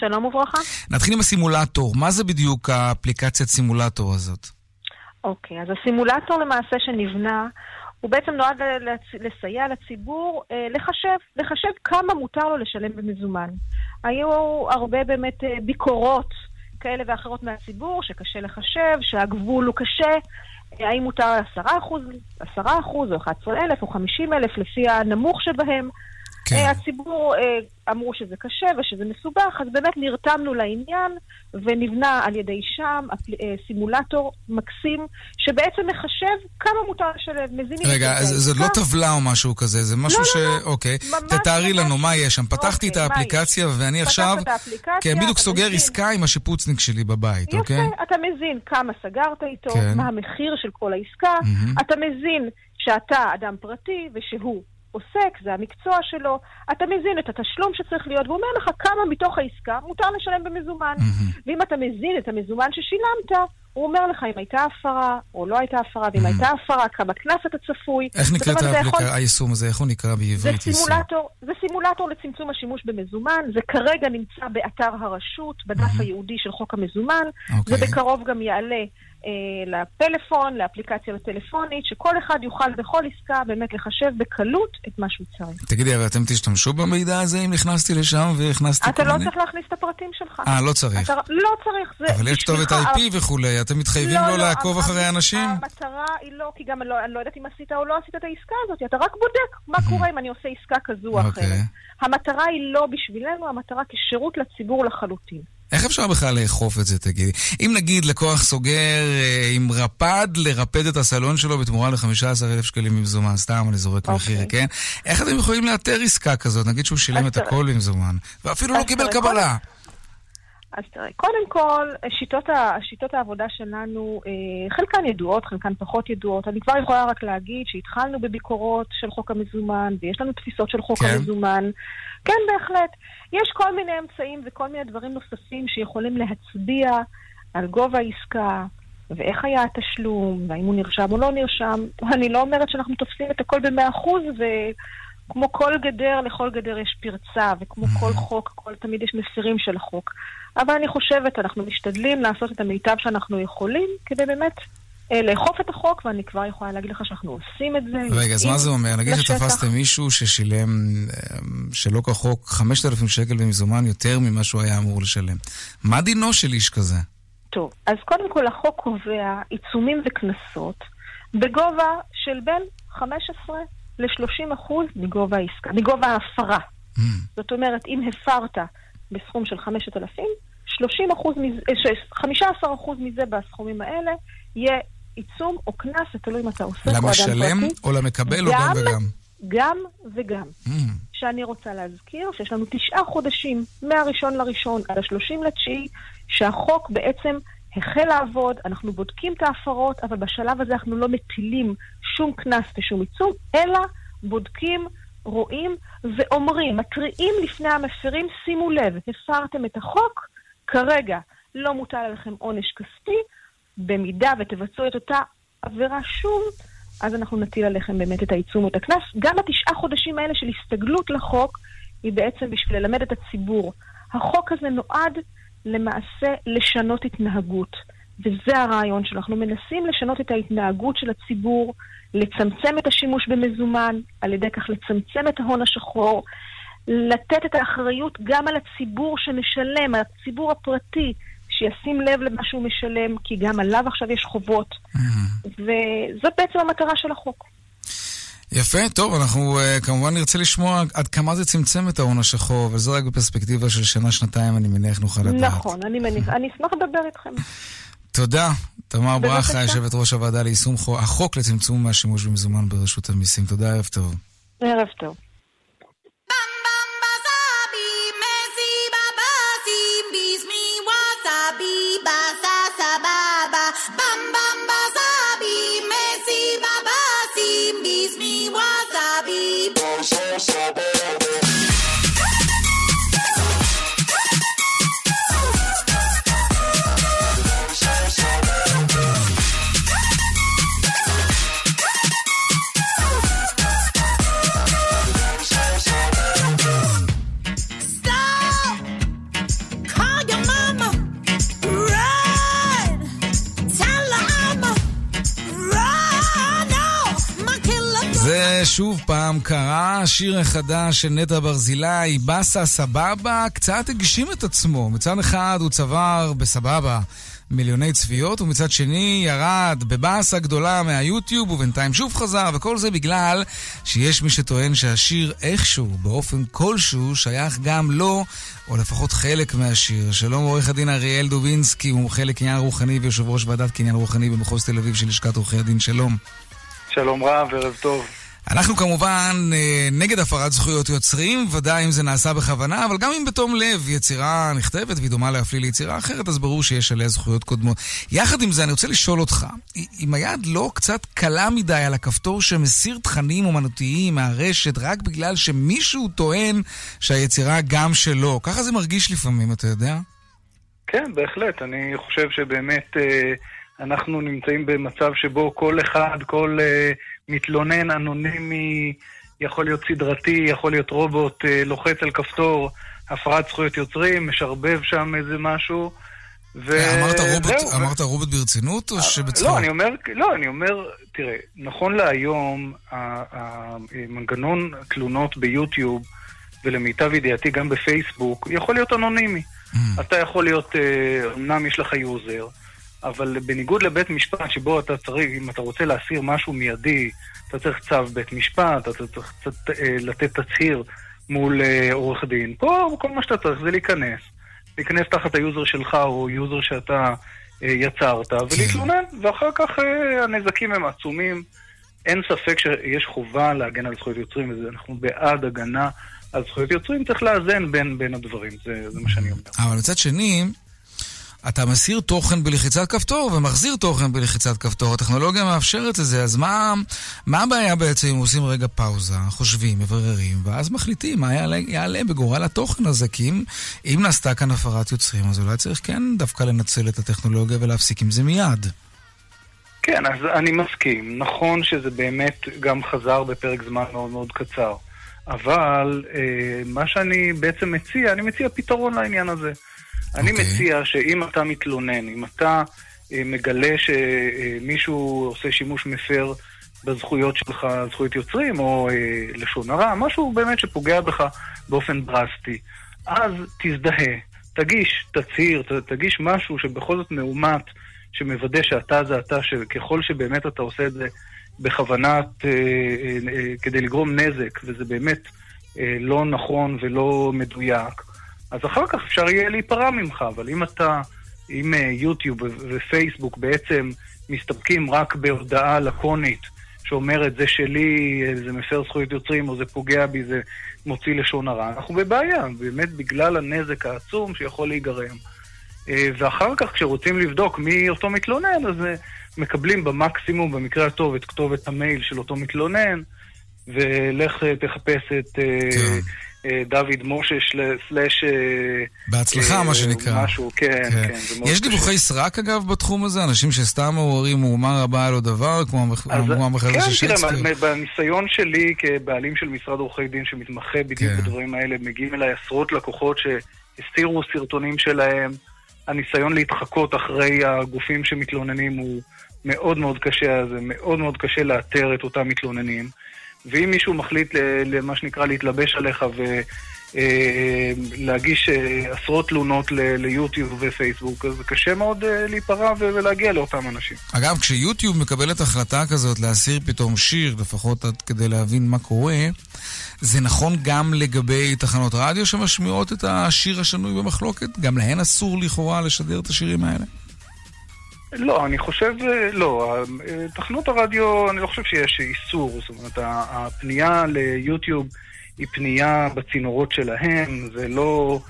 שלום וברכה. נתחיל עם הסימולטור. מה זה בדיוק האפליקציית סימולטור הזאת? אוקיי, אז הסימולטור למעשה שנבנה, הוא בעצם נועד לסייע לציבור אה, לחשב, לחשב כמה מותר לו לשלם במזומן. היו הרבה באמת אה, ביקורות כאלה ואחרות מהציבור, שקשה לחשב, שהגבול הוא קשה. אה, האם מותר 10%, 10% או 11,000 או 50,000 לפי הנמוך שבהם. כן. אה, הציבור אה, אמרו שזה קשה ושזה מסובך, אז באמת נרתמנו לעניין ונבנה על ידי שם אה, סימולטור מקסים, שבעצם מחשב כמה מותר לשלם. מזינים רגע, את אז זה לא. טבלה או משהו כזה, זה משהו לא, ש... לא, לא. אוקיי. תתארי. לנו מה יש שם. פתחתי את אוקיי, מה האפליקציה ואני פתחת עכשיו... את האפליקציה, כן, בדיוק סוגר מזין. עסקה עם השיפוצניק שלי בבית, יפה, אוקיי? אתה מזין כמה סגרת איתו, כן. מה המחיר של כל העסקה, מהמם. אתה מזין שאתה אדם פרטי ושהוא עוסק, זה המקצוע שלו, אתה מזין את התשלום שצריך להיות, והוא אומר לך כמה מתוך העסקה מותר לשלם במזומן. מהמם. ואם אתה מזין את המזומן ששילמת, הוא אומר לך אם הייתה הפרה או לא הייתה הפרה, ואם הייתה הפרה, כמה קנס אתה צפוי. איך נקראת זה יכול- האפליקה- היישום הזה? איך הוא נקרא זה בעברית? יישום? סימולטור, זה סימולטור לצמצום השימוש במזומן, זה כרגע נמצא באתר הרשות, בדף הייעודי של חוק המזומן, אוקיי. ובקרוב גם יעלה לפלאפון, לאפליקציה הטלפונית, שכל אחד יוכל בכל עסקה באמת לחשב בקלות את מה שהוא צריך. תגידי, אבל אתם תשתמשו במידע הזה אם נכנסתי לשם והכנסתי אתה כל לא מיני... צריך להכניס את הפרטים שלך. אה, לא צריך. אתה לא צריך, זה אבל יש כתובת IP וכולי, אתם מתחייבים לא, לא לא, לעקוב אחרי אנשים? המטרה היא לא, כי גם לא, אני לא יודעת אם עשית או לא עשית את העסקה הזאת, אתה רק בודק מה קורה אם אני עושה עסקה כזו או אוקיי. אחרת. המטרה היא לא בשבילנו, המטרה כשירות לציבור לחלוטין. איך אפשר בכלל לאכוף את זה, תגידי? אם נגיד לקוח סוגר אה, עם רפד לרפד את הסלון שלו בתמורה ל-15,000 שקלים במזומן, סתם אני זורק אוקיי. מחיר, כן? איך אתם יכולים לאתר עסקה כזאת? נגיד שהוא שילם את תראה. הכל במזומן, ואפילו לא אז קיבל קבלה. אז תראה, קודם כל, שיטות, ה, שיטות העבודה שלנו, אה, חלקן ידועות, חלקן פחות ידועות. אני כבר יכולה רק להגיד שהתחלנו בביקורות של חוק המזומן, ויש לנו תפיסות של חוק כן. המזומן. כן, בהחלט. יש כל מיני אמצעים וכל מיני דברים נוספים שיכולים להצביע על גובה העסקה, ואיך היה התשלום, והאם הוא נרשם או לא נרשם. אני לא אומרת שאנחנו תופסים את הכל במאה אחוז, כמו כל גדר, לכל גדר יש פרצה, וכמו. כל חוק, כל, תמיד יש מפירים של החוק. אבל אני חושבת, אנחנו משתדלים לעשות את המיטב שאנחנו יכולים, כדי באמת אה, לאכוף את החוק, ואני כבר יכולה להגיד לך שאנחנו עושים את זה. רגע, אז מה זה אומר? נגיד. שתפסתם מישהו ששילם אה, שלא כחוק 5,000 שקל במזומן יותר ממה שהוא היה אמור לשלם. מה דינו של איש כזה? טוב, אז קודם כל החוק קובע עיצומים וקנסות בגובה של בין 15 ל-30 אחוז מגובה העסקה, מגובה ההפרה. Mm, זאת אומרת, אם הפרת בסכום של 5,000, 30 אחוז מזה, אה, ש- 15 אחוז מזה בסכומים האלה יהיה עיצום או קנס, זה תלוי אם אתה אדם למשלם. או למקבל או גם- וגם? גם וגם. Mm, שאני רוצה להזכיר שיש לנו תשעה חודשים, מהראשון לראשון עד השלושים לתשיעי, שהחוק בעצם החל לעבוד, אנחנו בודקים את ההפרות, אבל בשלב הזה אנחנו לא מטילים שום קנס ושום עיצום, אלא בודקים, רואים ואומרים, מתריעים לפני המפרים, שימו לב, הפרתם את החוק, כרגע לא מוטל עליכם עונש כספי, במידה ותבצעו את אותה עבירה שוב, אז אנחנו נטיל עליכם באמת את העיצום או את הקנס. גם התשעה חודשים האלה של הסתגלות לחוק, היא בעצם בשביל ללמד את הציבור. החוק הזה נועד למעשה לשנות התנהגות, וזה הרעיון שלו. אנחנו מנסים לשנות את ההתנהגות של הציבור, לצמצם את השימוש במזומן, על ידי כך לצמצם את ההון השחור, לתת את האחריות גם על הציבור שמשלם, על הציבור הפרטי, שישים לב למה שהוא משלם, כי גם עליו עכשיו יש חובות. mm. וזאת בעצם המטרה של החוק. יפה, טוב, אנחנו uh, כמובן נרצה לשמוע עד כמה זה צמצם את ההון השחור, אבל זה רק בפרספקטיבה של שנה-שנתיים, אני מניח נוכל לדעת. נכון, אני מניח, אני אשמח לדבר איתכם. תודה. תמר. ברכה, יושבת ראש הוועדה ליישום חו- החוק לצמצום מהשימוש במזומן ברשות המיסים. תודה, ערב טוב. ערב טוב. שוב פעם קרה, השיר החדש של נטע ברזילי, באסה סבבה, קצת הגשים את עצמו. מצד אחד הוא צבר בסבבה מיליוני צפיות, ומצד שני ירד בבאסה גדולה מהיוטיוב, ובינתיים שוב חזר, וכל זה בגלל שיש מי שטוען שהשיר איכשהו, באופן כלשהו, שייך גם לו, או לפחות חלק מהשיר. שלום עורך הדין אריאל דובינסקי, מומחה לקניין רוחני ויושב ראש ועדת קניין רוחני במחוז תל אביב של לשכת עורכי הדין. שלום. שלום רב, ערב טוב. אנחנו כמובן אה, נגד הפרת זכויות יוצרים, ודאי אם זה נעשה בכוונה, אבל גם אם בתום לב יצירה נכתבת והיא דומה להפליא ליצירה אחרת, אז ברור שיש עליה זכויות קודמות. יחד עם זה, אני רוצה לשאול אותך, אם היד לא קצת קלה מדי על הכפתור שמסיר תכנים אומנותיים מהרשת רק בגלל שמישהו טוען שהיצירה גם שלו, ככה זה מרגיש לפעמים, אתה יודע? כן, בהחלט. אני חושב שבאמת אה, אנחנו נמצאים במצב שבו כל אחד, כל אה, מתלונן אנונימי, יכול להיות סדרתי, יכול להיות רובוט, אה, לוחץ על כפתור, הפרעת זכויות יוצרים, משרבב שם איזה משהו. ו... אמרת רובוט, זהו, אמרת רובוט ברצינות או שבצחוק? לא, אני אומר, לא, אני אומר, תראה, נכון להיום, ה- ה- מנגנון תלונות ביוטיוב, ולמיטב ידיעתי גם בפייסבוק, יכול להיות אנונימי. Mm. אתה יכול להיות, אה, אמנם יש לך user, אבל בניגוד לבית משפט, שבו אתה צריך, אם אתה רוצה להסיר משהו מיידי, אתה צריך צו בית משפט, אתה צריך קצת, אה, לתת תצהיר מול אה, עורך דין. פה כל מה שאתה צריך זה להיכנס. להיכנס תחת ה user שלך או user שאתה אה, יצרת, ולהתלונן, ואחר כך הנזקים הם עצומים. אין ספק שיש חובה להגן על זכויות יוצרים, ואנחנו בעד הגנה על זכויות יוצרים, צריך לאזן בין, בין הדברים, זה, זה מה שאני אומר. אבל מצד שני, אתה מסיר תוכן בלחיצת כפתור ומחזיר תוכן בלחיצת כפתור. הטכנולוגיה מאפשרת את זה, אז מה, מה הבעיה בעצם אם עושים רגע פאוזה, חושבים, מבררים, ואז מחליטים מה יעלה, יעלה בגורל התוכן הזה? כי אם, אם נעשתה כאן הפרת יוצרים, אז אולי צריך כן דווקא לנצל את הטכנולוגיה ולהפסיק עם זה מיד. כן, אז אני מסכים. נכון שזה באמת גם חזר בפרק זמן מאוד מאוד קצר. אבל אה, מה שאני בעצם מציע, אני מציע פתרון לעניין הזה. אני אוקיי. מציע שאם אתה מתלונן, אם אתה אה, מגלה שמישהו עושה שימוש מפר בזכויות שלך, זכויות יוצרים, או אה, לשון הרע, משהו באמת שפוגע בך באופן דרסטי, אז תזדהה, תגיש תצהיר, ת, תגיש משהו שבכל זאת מאומת, שמוודא שאתה זה אתה, שככל שבאמת אתה עושה את זה בכוונת, אה, אה, אה, כדי לגרום נזק, וזה באמת אה, לא נכון ולא מדויק, אז אחר כך אפשר יהיה להיפרע ממך, אבל אם אתה, אם אה, יוטיוב ופייסבוק בעצם מסתפקים רק בהודעה לקונית שאומרת זה שלי, אה, זה מפר זכויות יוצרים או זה פוגע בי, זה מוציא לשון הרע, אנחנו בבעיה, באמת בגלל הנזק העצום שיכול להיגרם. אה, ואחר כך כשרוצים לבדוק מי אותו מתלונן, אז מקבלים במקסימום, במקרה הטוב, את כתובת המייל של אותו מתלונן, ולך תחפש את כן. אה, דוד של- סלאש... אה, בהצלחה, אה, מה שנקרא. משהו, כן, כן. כן. יש. דיווחי סרק אגב בתחום הזה? אנשים שסתם מעוררים מהומה רבה על עוד דבר, כמו המח- אז- כמו המחזה של כן, שייקספיר? תראה, בניסיון שלי כבעלים של משרד עורכי דין שמתמחה בדיוק כן. בדברים האלה, מגיעים אליי עשרות לקוחות שהסתירו סרטונים שלהם. הניסיון להתחקות אחרי הגופים שמתלוננים הוא מאוד מאוד קשה, אז זה מאוד מאוד קשה לאתר את אותם מתלוננים. ואם מישהו מחליט למה שנקרא להתלבש עליך ולהגיש עשרות תלונות ליוטיוב ופייסבוק, אז קשה מאוד אה, להיפרע ולהגיע לאותם אנשים. אגב, כשיוטיוב מקבלת החלטה כזאת להסיר פתאום שיר, לפחות עד כדי להבין מה קורה, זה נכון גם לגבי תחנות רדיו שמשמיעות את השיר השנוי במחלוקת? גם להן אסור לכאורה לשדר את השירים האלה? לא, אני חושב, אה, לא, אה, תחנות הרדיו, אני לא חושב שיש איסור, זאת אומרת, הפנייה ליוטיוב היא פנייה בצינורות שלהם, זה לא,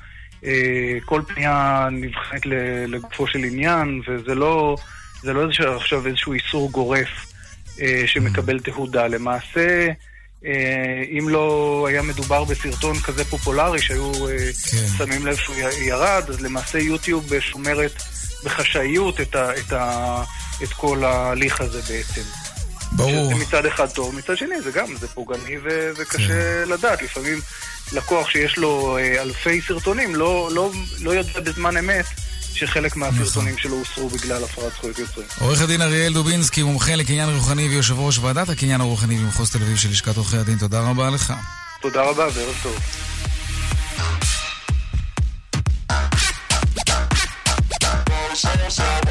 אה, כל פנייה נבחנת לגופו של עניין, וזה לא, זה לא איזשהו, עכשיו איזשהו איסור גורף שמקבל תהודה. למעשה, אם לא היה מדובר בסרטון כזה פופולרי שהיו כן. שמים לב שהוא ירד, אז למעשה יוטיוב שומרת בחשאיות את, ה, את, ה, את כל ההליך הזה בעצם. ברור. שזה מצד אחד טוב, מצד שני זה גם, זה פוגעני ו- וקשה לדעת. לפעמים לקוח שיש לו אה, אלפי סרטונים לא, לא, לא יודע בזמן אמת שחלק מהסרטונים שלו הוסרו בגלל הפרת זכויות יוצרים. עורך הדין אריאל דובינסקי, מומחה לקניין רוחני ויושב ראש ועדת הקניין הרוחני במחוז תל אביב של לשכת עורכי הדין, תודה רבה לך. תודה רבה וערב טוב. דיווחי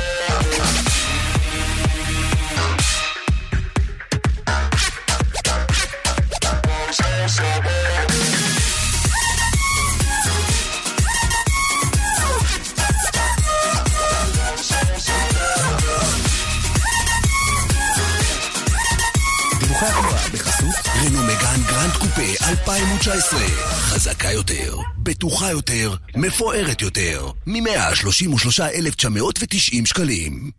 2019 חזקה יותר, בטוחה יותר, מפוארת יותר מ-133,990 שקלים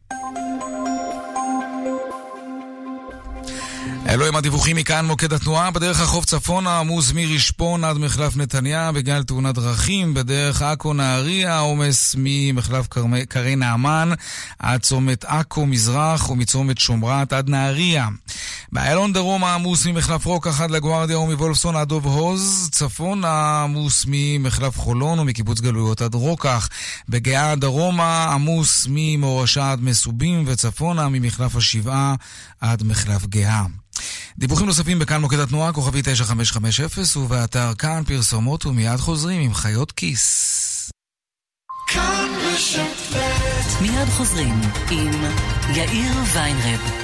אלו הם הדיווחים מכאן מוקד התנועה. בדרך החוף צפונה עמוס מרשפון עד מחלף נתניה בגלל תאונת דרכים. בדרך עכו נהריה עומס ממחלף כרי נעמן עד צומת עכו מזרח ומצומת שומרת עד נהריה. באיילון דרומה עמוס ממחלף רוקח עד לגוארדיה ומוולפסון עד דוב הוז. צפונה עמוס ממחלף חולון ומקיבוץ גלויות עד רוקח. בגאה דרומה עמוס ממורשה עד מסובים וצפונה ממחלף השבעה עד מחלף גאה. דיווחים נוספים בכאן מוקד התנועה, כוכבי 9550, ובאתר כאן פרסומות ומיד חוזרים עם חיות כיס. מיד חוזרים עם יאיר ויינרב.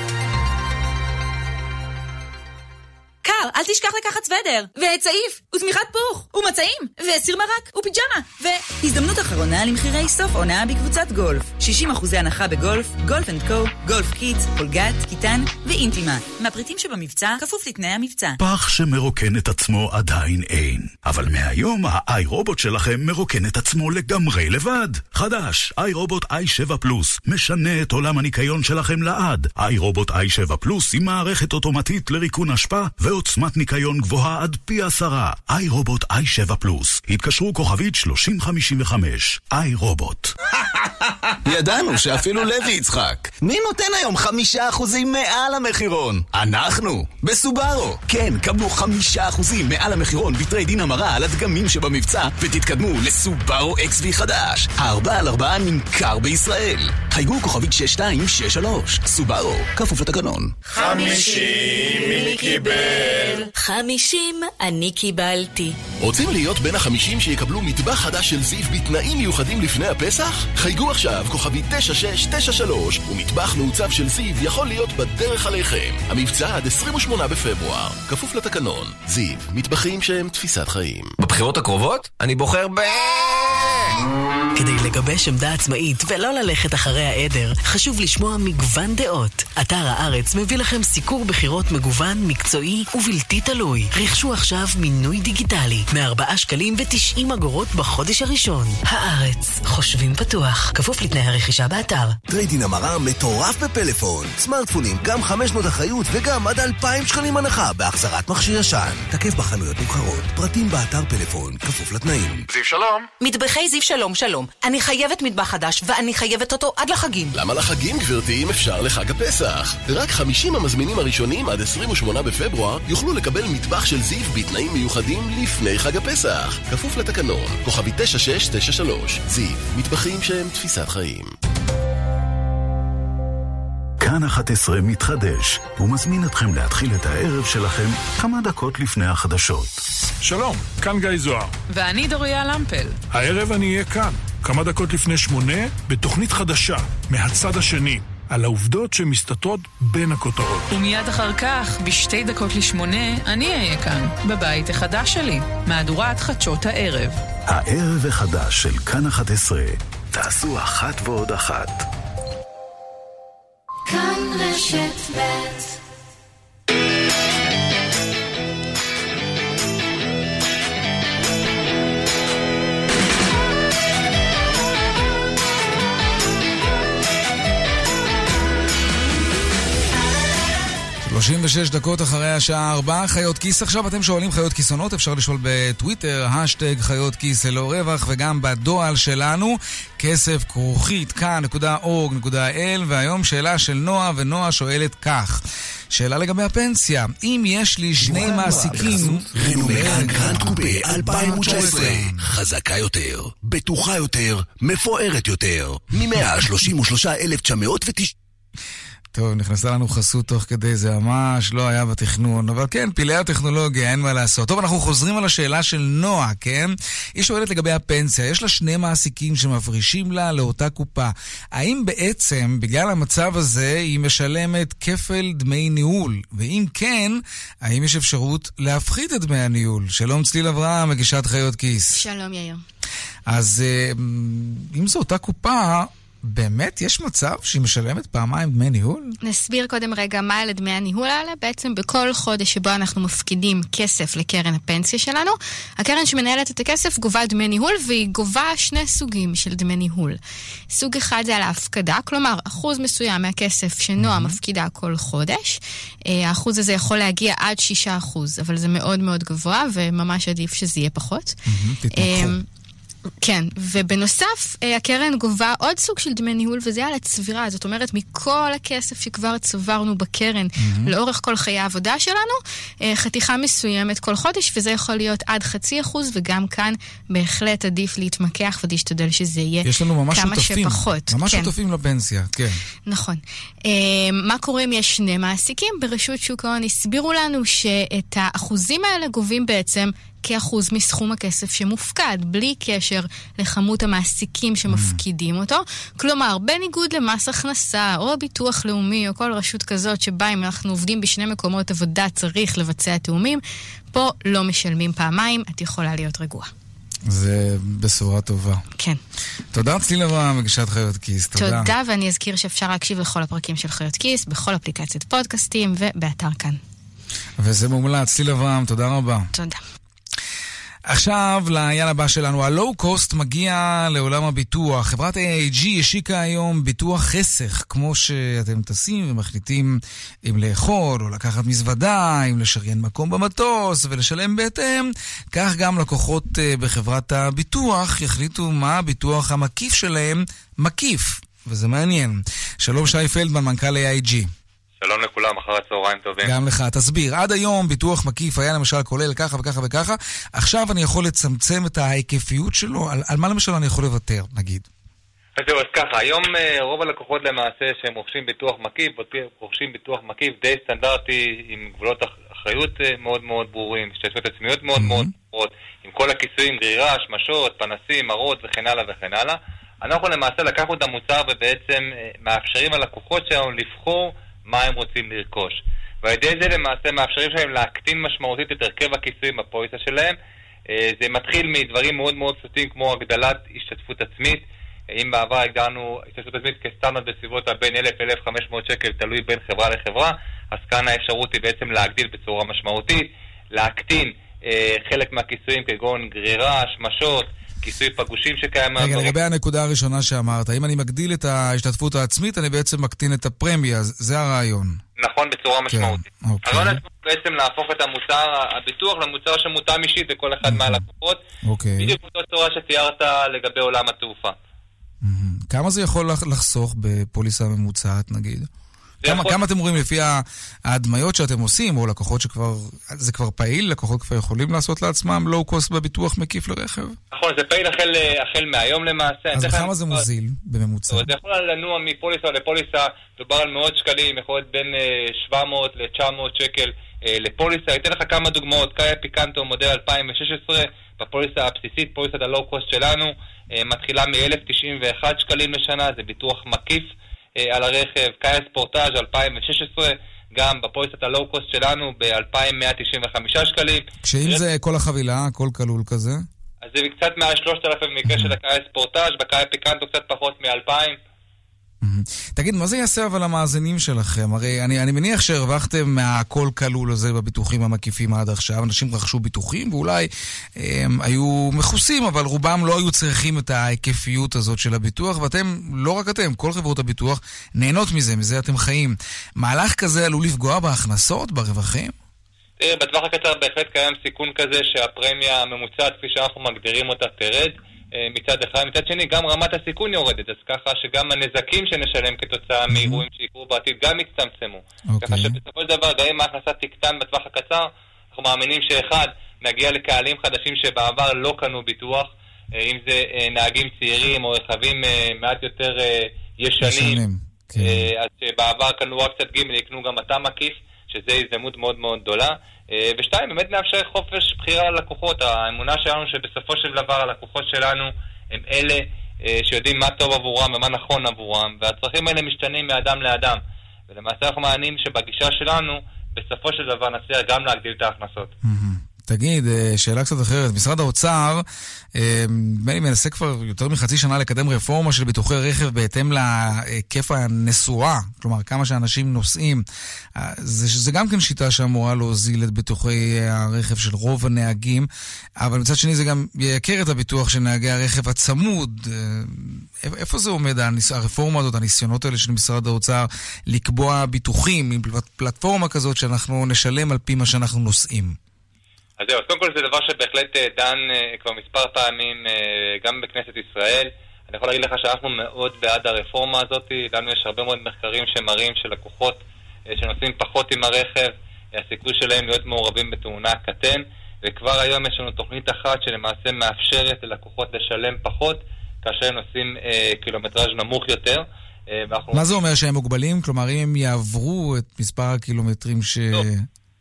קר, אל תשכח לקחת סוודר, וצעיף, ושמיכת פוך, ומצעים, וסיר מרק, ופיג'מה, ו... הזדמנות אחרונה למחירי סוף עונה בקבוצת גולף. 60% הנחה בגולף, Golf & Co, Golf Kids, פולגת, קיטן ואינטימה. מהפריטים שבמבצע, כפוף לתנאי המבצע. פח שמרוקן את עצמו עדיין אין. אבל מהיום האיירובוט שלכם מרוקן את עצמו לגמרי לבד. חדש, איי רובוט i7 פלוס, משנה את עולם הניקיון שלכם לעד. איי רובוט i7 פלוס עם מערכת אוטומטית לריקון אשפה ועוצמת ניקיון גבוהה עד פי עשרה. איי רובוט i7 פלוס. התקשרו כוכבית 3055. איי רובוט. ידענו שאפילו לוי יצחק. מי נותן היום חמישה אחוזים מעל המחירון? אנחנו, בסובארו. כן, קבלו חמישה אחוזים מעל המחירון בתרי דין המרה על הדגמים שבמבצע, ותתקדמו לסובארו XV חדש. הארבע על ארבעה נמכר בישראל. חייגו כוכבית 6263. סובארו, כפוף לתקנון. חמישים, מי קיבל? חמישים אני קיבלתי. רוצים להיות בין החמישים שיקבלו מטבח חדש של זיו בתנאים מיוחדים לפני הפסח? חייגו עכשיו כוכבי 9693 ומטבח מעוצב של זיו יכול להיות בדרך עליכם. המבצע עד 28 בפברואר, כפוף לתקנון. זיו, מטבחים שהם תפיסת חיים. בבחירות הקרובות? אני בוחר ב... כדי לגבש עמדה עצמאית ולא ללכת אחרי העדר, חשוב לשמוע מגוון דעות. אתר הארץ מביא לכם סיקור בחירות מגוון, מקצועי ובלתי תלוי. רכשו עכשיו מינוי דיגיטלי מ-4 שקלים ו-90 אגורות בחודש הראשון. הארץ, חושבים פתוח, כפוף לתנאי הרכישה באתר. trade-in המראה מטורף בפלאפון. סמארטפונים, גם 5 שנות אחריות וגם עד 2,000 שקלים הנחה בהחזרת מכשיר ישן. תקף בחנויות נבחרות, פרטים באתר פלאפון, כפוף לתנאים. זיו שלום. מטבחי זיו שלום שלום. אני חייבת מטבח חדש, ואני חייבת אותו עד לחגים. למה לחגים, גברתי, אם אפשר לחג הפסח? רק 50 המזמינים הראשונים עד 28 בפברואר יוכלו לקבל מטבח של זיו בתנאים מיוחדים לפני חג הפסח. כפוף לתקנון, כוכבי 9693. זיו, מטבחים שהם תפיסת חיים. כאן 11 מתחדש, ומזמין אתכם להתחיל את הערב שלכם כמה דקות לפני החדשות. שלום, כאן גיא זוהר. ואני דוריה למפל. הערב אני אהיה כאן, כמה דקות לפני שמונה, בתוכנית חדשה, מהצד השני, על העובדות שמסתתרות בין הכותרות. ומיד אחר כך, בשתי דקות לשמונה, אני אהיה כאן, בבית החדש שלי, מהדורת חדשות הערב. הערב החדש של כאן 11, תעשו אחת ועוד אחת. Come, geschätzt werd. 36 דקות אחרי השעה 4, חיות כיס. עכשיו אתם שואלים חיות כיסונות, אפשר לשאול בטוויטר, השטג חיות כיס ללא רווח, וגם בדואל שלנו, כסף כרוכית כאן.org.il, והיום שאלה של נועה, ונועה שואלת כך. שאלה לגבי הפנסיה, אם יש לי שני מעסיקים... רנו מגאן Grand Coupe 2019, חזקה יותר, בטוחה יותר, מפוארת יותר, מ-133,990... טוב, נכנסה לנו חסות תוך כדי, זה ממש לא היה בתכנון, אבל כן, פלאי הטכנולוגיה, אין מה לעשות. טוב, אנחנו חוזרים על השאלה של נועה, כן? היא שואלת לגבי הפנסיה, יש לה שני מעסיקים שמפרישים לה לאותה קופה. האם בעצם, בגלל המצב הזה, היא משלמת כפל דמי ניהול? ואם כן, האם יש אפשרות להפחית את דמי הניהול? שלום צליל אברהם, מגישת חיות כיס. שלום יאיר. אז אה, אם זו אותה קופה... באמת יש מצב שהיא משלמת פעמיים דמי ניהול? נסביר קודם רגע מה אלה דמי הניהול האלה. בעצם בכל חודש שבו אנחנו מפקידים כסף לקרן הפנסיה שלנו, הקרן שמנהלת את הכסף גובה דמי ניהול, והיא גובה שני סוגים של דמי ניהול. סוג אחד זה על ההפקדה, כלומר, אחוז מסוים מהכסף שנועה mm-hmm. מפקידה כל חודש. אה, האחוז הזה יכול להגיע עד 6 אחוז, אבל זה מאוד מאוד גבוה, וממש עדיף שזה יהיה פחות. Mm-hmm, תתמכו. כן, ובנוסף, אה, הקרן גובה עוד סוג של דמי ניהול, וזה על הצבירה. זאת אומרת, מכל הכסף שכבר צברנו בקרן mm-hmm. לאורך כל חיי העבודה שלנו, אה, חתיכה מסוימת כל חודש, וזה יכול להיות עד חצי אחוז, וגם כאן בהחלט עדיף להתמקח ולהשתדל שזה יהיה יש לנו ממש כמה שותפים, שפחות. ממש כן. שותפים לפנסיה, כן. נכון. אה, מה קורה אם יש שני מעסיקים? ברשות שוק ההון הסבירו לנו שאת האחוזים האלה גובים בעצם כאחוז מסכום הכסף שמופקד, בלי קשר לכמות המעסיקים שמפקידים אותו. כלומר, בניגוד למס הכנסה, או ביטוח לאומי, או כל רשות כזאת שבה אם אנחנו עובדים בשני מקומות עבודה צריך לבצע תאומים, פה לא משלמים פעמיים, את יכולה להיות רגועה. זה בשורה טובה. כן. תודה צליל אברהם, מגישת חיות כיס. תודה. תודה, ואני אזכיר שאפשר להקשיב לכל הפרקים של חיות כיס, בכל אפליקציית פודקאסטים ובאתר כאן. וזה מומלץ. צליל אברהם, תודה רבה. תודה. עכשיו לעניין הבא שלנו. הלואו-קוסט מגיע לעולם הביטוח. חברת AIG השיקה היום ביטוח חסך, כמו שאתם טסים ומחליטים אם לאכול או לקחת מזוודה, אם לשריין מקום במטוס ולשלם בהתאם, כך גם לקוחות אה, בחברת הביטוח יחליטו מה הביטוח המקיף שלהם מקיף, וזה מעניין. שלום שי פלדמן, מנכ"ל AIG. שלום לכולם, אחר הצהריים טובים. גם לך. תסביר, עד היום ביטוח מקיף היה למשל כולל ככה וככה וככה, עכשיו אני יכול לצמצם את ההיקפיות שלו, על, על מה למשל אני יכול לוותר, נגיד? אז זהו, אז ככה, היום אה, רוב הלקוחות למעשה שהם רוכשים ביטוח מקיף, רוכשים ביטוח מקיף די סטנדרטי, עם גבולות אח- אחריות אה, מאוד מאוד ברורים, השתתפות עצמיות מאוד מאוד ברורות, עם כל הכיסויים, גרירה, שמשות, פנסים, מרות וכן הלאה וכן הלאה. אנחנו למעשה לקחנו את המוצר ובעצם אה, מאפשרים ללקוחות שלנו לבחור מה הם רוצים לרכוש. ועל ידי זה למעשה מאפשרים שלהם להקטין משמעותית את הרכב הכיסויים בפוליסה שלהם. אה, זה מתחיל מדברים מאוד מאוד פשוטים כמו הגדלת השתתפות עצמית. אם בעבר הגדרנו השתתפות עצמית כסטנדרט בסביבות הבין 1,000 ל-1,500 שקל, תלוי בין חברה לחברה, אז כאן האפשרות היא בעצם להגדיל בצורה משמעותית, להקטין אה, חלק מהכיסויים כגון גרירה, שמשות, כיסוי פגושים שקיים רגע, היום. לגבי הנקודה הראשונה שאמרת, אם אני מגדיל את ההשתתפות העצמית, אני בעצם מקטין את הפרמיה, זה- הרעיון. נכון, בצורה משמעותית. אוקיי, הרעיון עצמו בעצם להפוך את המוצר, הביטוח למוצר שמותאם אישית לכל אחד מהלקוחות, אוקיי. בדיוק באותה צורה שתיארת לגבי עולם התעופה. כמה זה יכול לח- לחסוך בפוליסה ממוצעת, נגיד? כמה, יכול- כמה אתם רואים לפי ההדמיות שאתם עושים, או לקוחות שכבר, זה כבר פעיל, לקוחות כבר יכולים לעשות לעצמם לואו-קוסט בביטוח מקיף לרכב? נכון, זה פעיל החל, החל מהיום למעשה. אז בכמה זה מוזיל בממוצע? זה יכול לנוע מפוליסה לפוליסה, מדובר על מאות שקלים, יכול להיות בין אה, 700 ל-900 שקל אה, לפוליסה. אני אתן לך כמה דוגמאות, קאיה פיקנטו מודל 2016, בפוליסה הבסיסית, פוליסת הלואו-קוסט שלנו, אה, מתחילה מ-1,091 שקלים לשנה, זה ביטוח מקיף אה, על הרכב. קאיה ספורטאז' 2016, גם בפוליסת הלואו-קוסט שלנו ב-2,195 שקלים. כשאם זה כל החבילה, הכל כלול כזה? אז זה קצת מעל 3,000 במקרה של הקאיה ספורטאז', בקאיה פיקנטו קצת פחות מ-2,000. תגיד, מה זה יעשה אבל למאזינים שלכם? הרי אני, אני מניח שהרווחתם מהכל כלול הזה בביטוחים המקיפים עד עכשיו. אנשים רכשו ביטוחים ואולי הם היו מכוסים, אבל רובם לא היו צריכים את ההיקפיות הזאת של הביטוח, ואתם, לא רק אתם, כל חברות הביטוח נהנות מזה, מזה אתם חיים. מהלך כזה עלול לפגוע בהכנסות, ברווחים? תראה, בטווח הקצר בהחלט קיים סיכון כזה שהפרמיה הממוצעת, כפי שאנחנו מגדירים אותה, תרד אה, מצד אחד. מצד שני, גם רמת הסיכון יורדת, אז ככה שגם הנזקים שנשלם כתוצאה מאירועים שיקרו בעתיד גם יצטמצמו. ככה שבסופו של דבר, גם אם ההכנסה תקטן בטווח הקצר, אנחנו מאמינים שאחד, נגיע לקהלים חדשים שבעבר לא קנו ביטוח, אה, אם זה אה, נהגים צעירים או רכבים אה, מעט יותר אה, ישנים. אה, אז שבעבר קנו רק צד ג' יקנו גם אתה מקיף, שזו הזדמנות מאוד מאוד גדולה. אה, ושתיים, באמת נאפשר חופש בחירה ללקוחות. האמונה שלנו שבסופו של דבר הלקוחות שלנו הם אלה אה, שיודעים מה טוב עבורם ומה נכון עבורם, והצרכים האלה משתנים מאדם לאדם. ולמעשה אנחנו מאמינים שבגישה שלנו, בסופו של דבר נצליח גם להגדיל את ההכנסות. תגיד, אה, שאלה קצת אחרת. משרד האוצר, אה, נדמה לי, מנסה כבר יותר מחצי שנה לקדם רפורמה של ביטוחי רכב בהתאם להיקף הנסועה, כלומר, כמה שאנשים נוסעים. אה, זה, זה גם כן שיטה שאמורה להוזיל את ביטוחי הרכב של רוב הנהגים, אבל מצד שני זה גם ייקר את הביטוח של נהגי הרכב הצמוד. איפה זה עומד, הרפורמה הזאת, הניסיונות האלה של משרד האוצר לקבוע ביטוחים עם פלט- פלטפורמה כזאת שאנחנו נשלם על פי מה שאנחנו נוסעים? אז זהו, אז קודם כל זה דבר שבהחלט אה, דן אה, כבר מספר פעמים אה, גם בכנסת ישראל. אני יכול להגיד לך שאנחנו מאוד בעד הרפורמה הזאת. לנו יש הרבה מאוד מחקרים שמראים שלקוחות שנוסעים פחות עם הרכב, הסיכוי שלהם להיות מעורבים בתאונה קטן. וכבר היום יש לנו תוכנית אחת שלמעשה מאפשרת ללקוחות לשלם פחות כאשר הם נוסעים אה, קילומטראז' נמוך יותר. אה. מה זה אומר שהם מוגבלים? כלומר, אם הם יעברו את מספר הקילומטרים ש...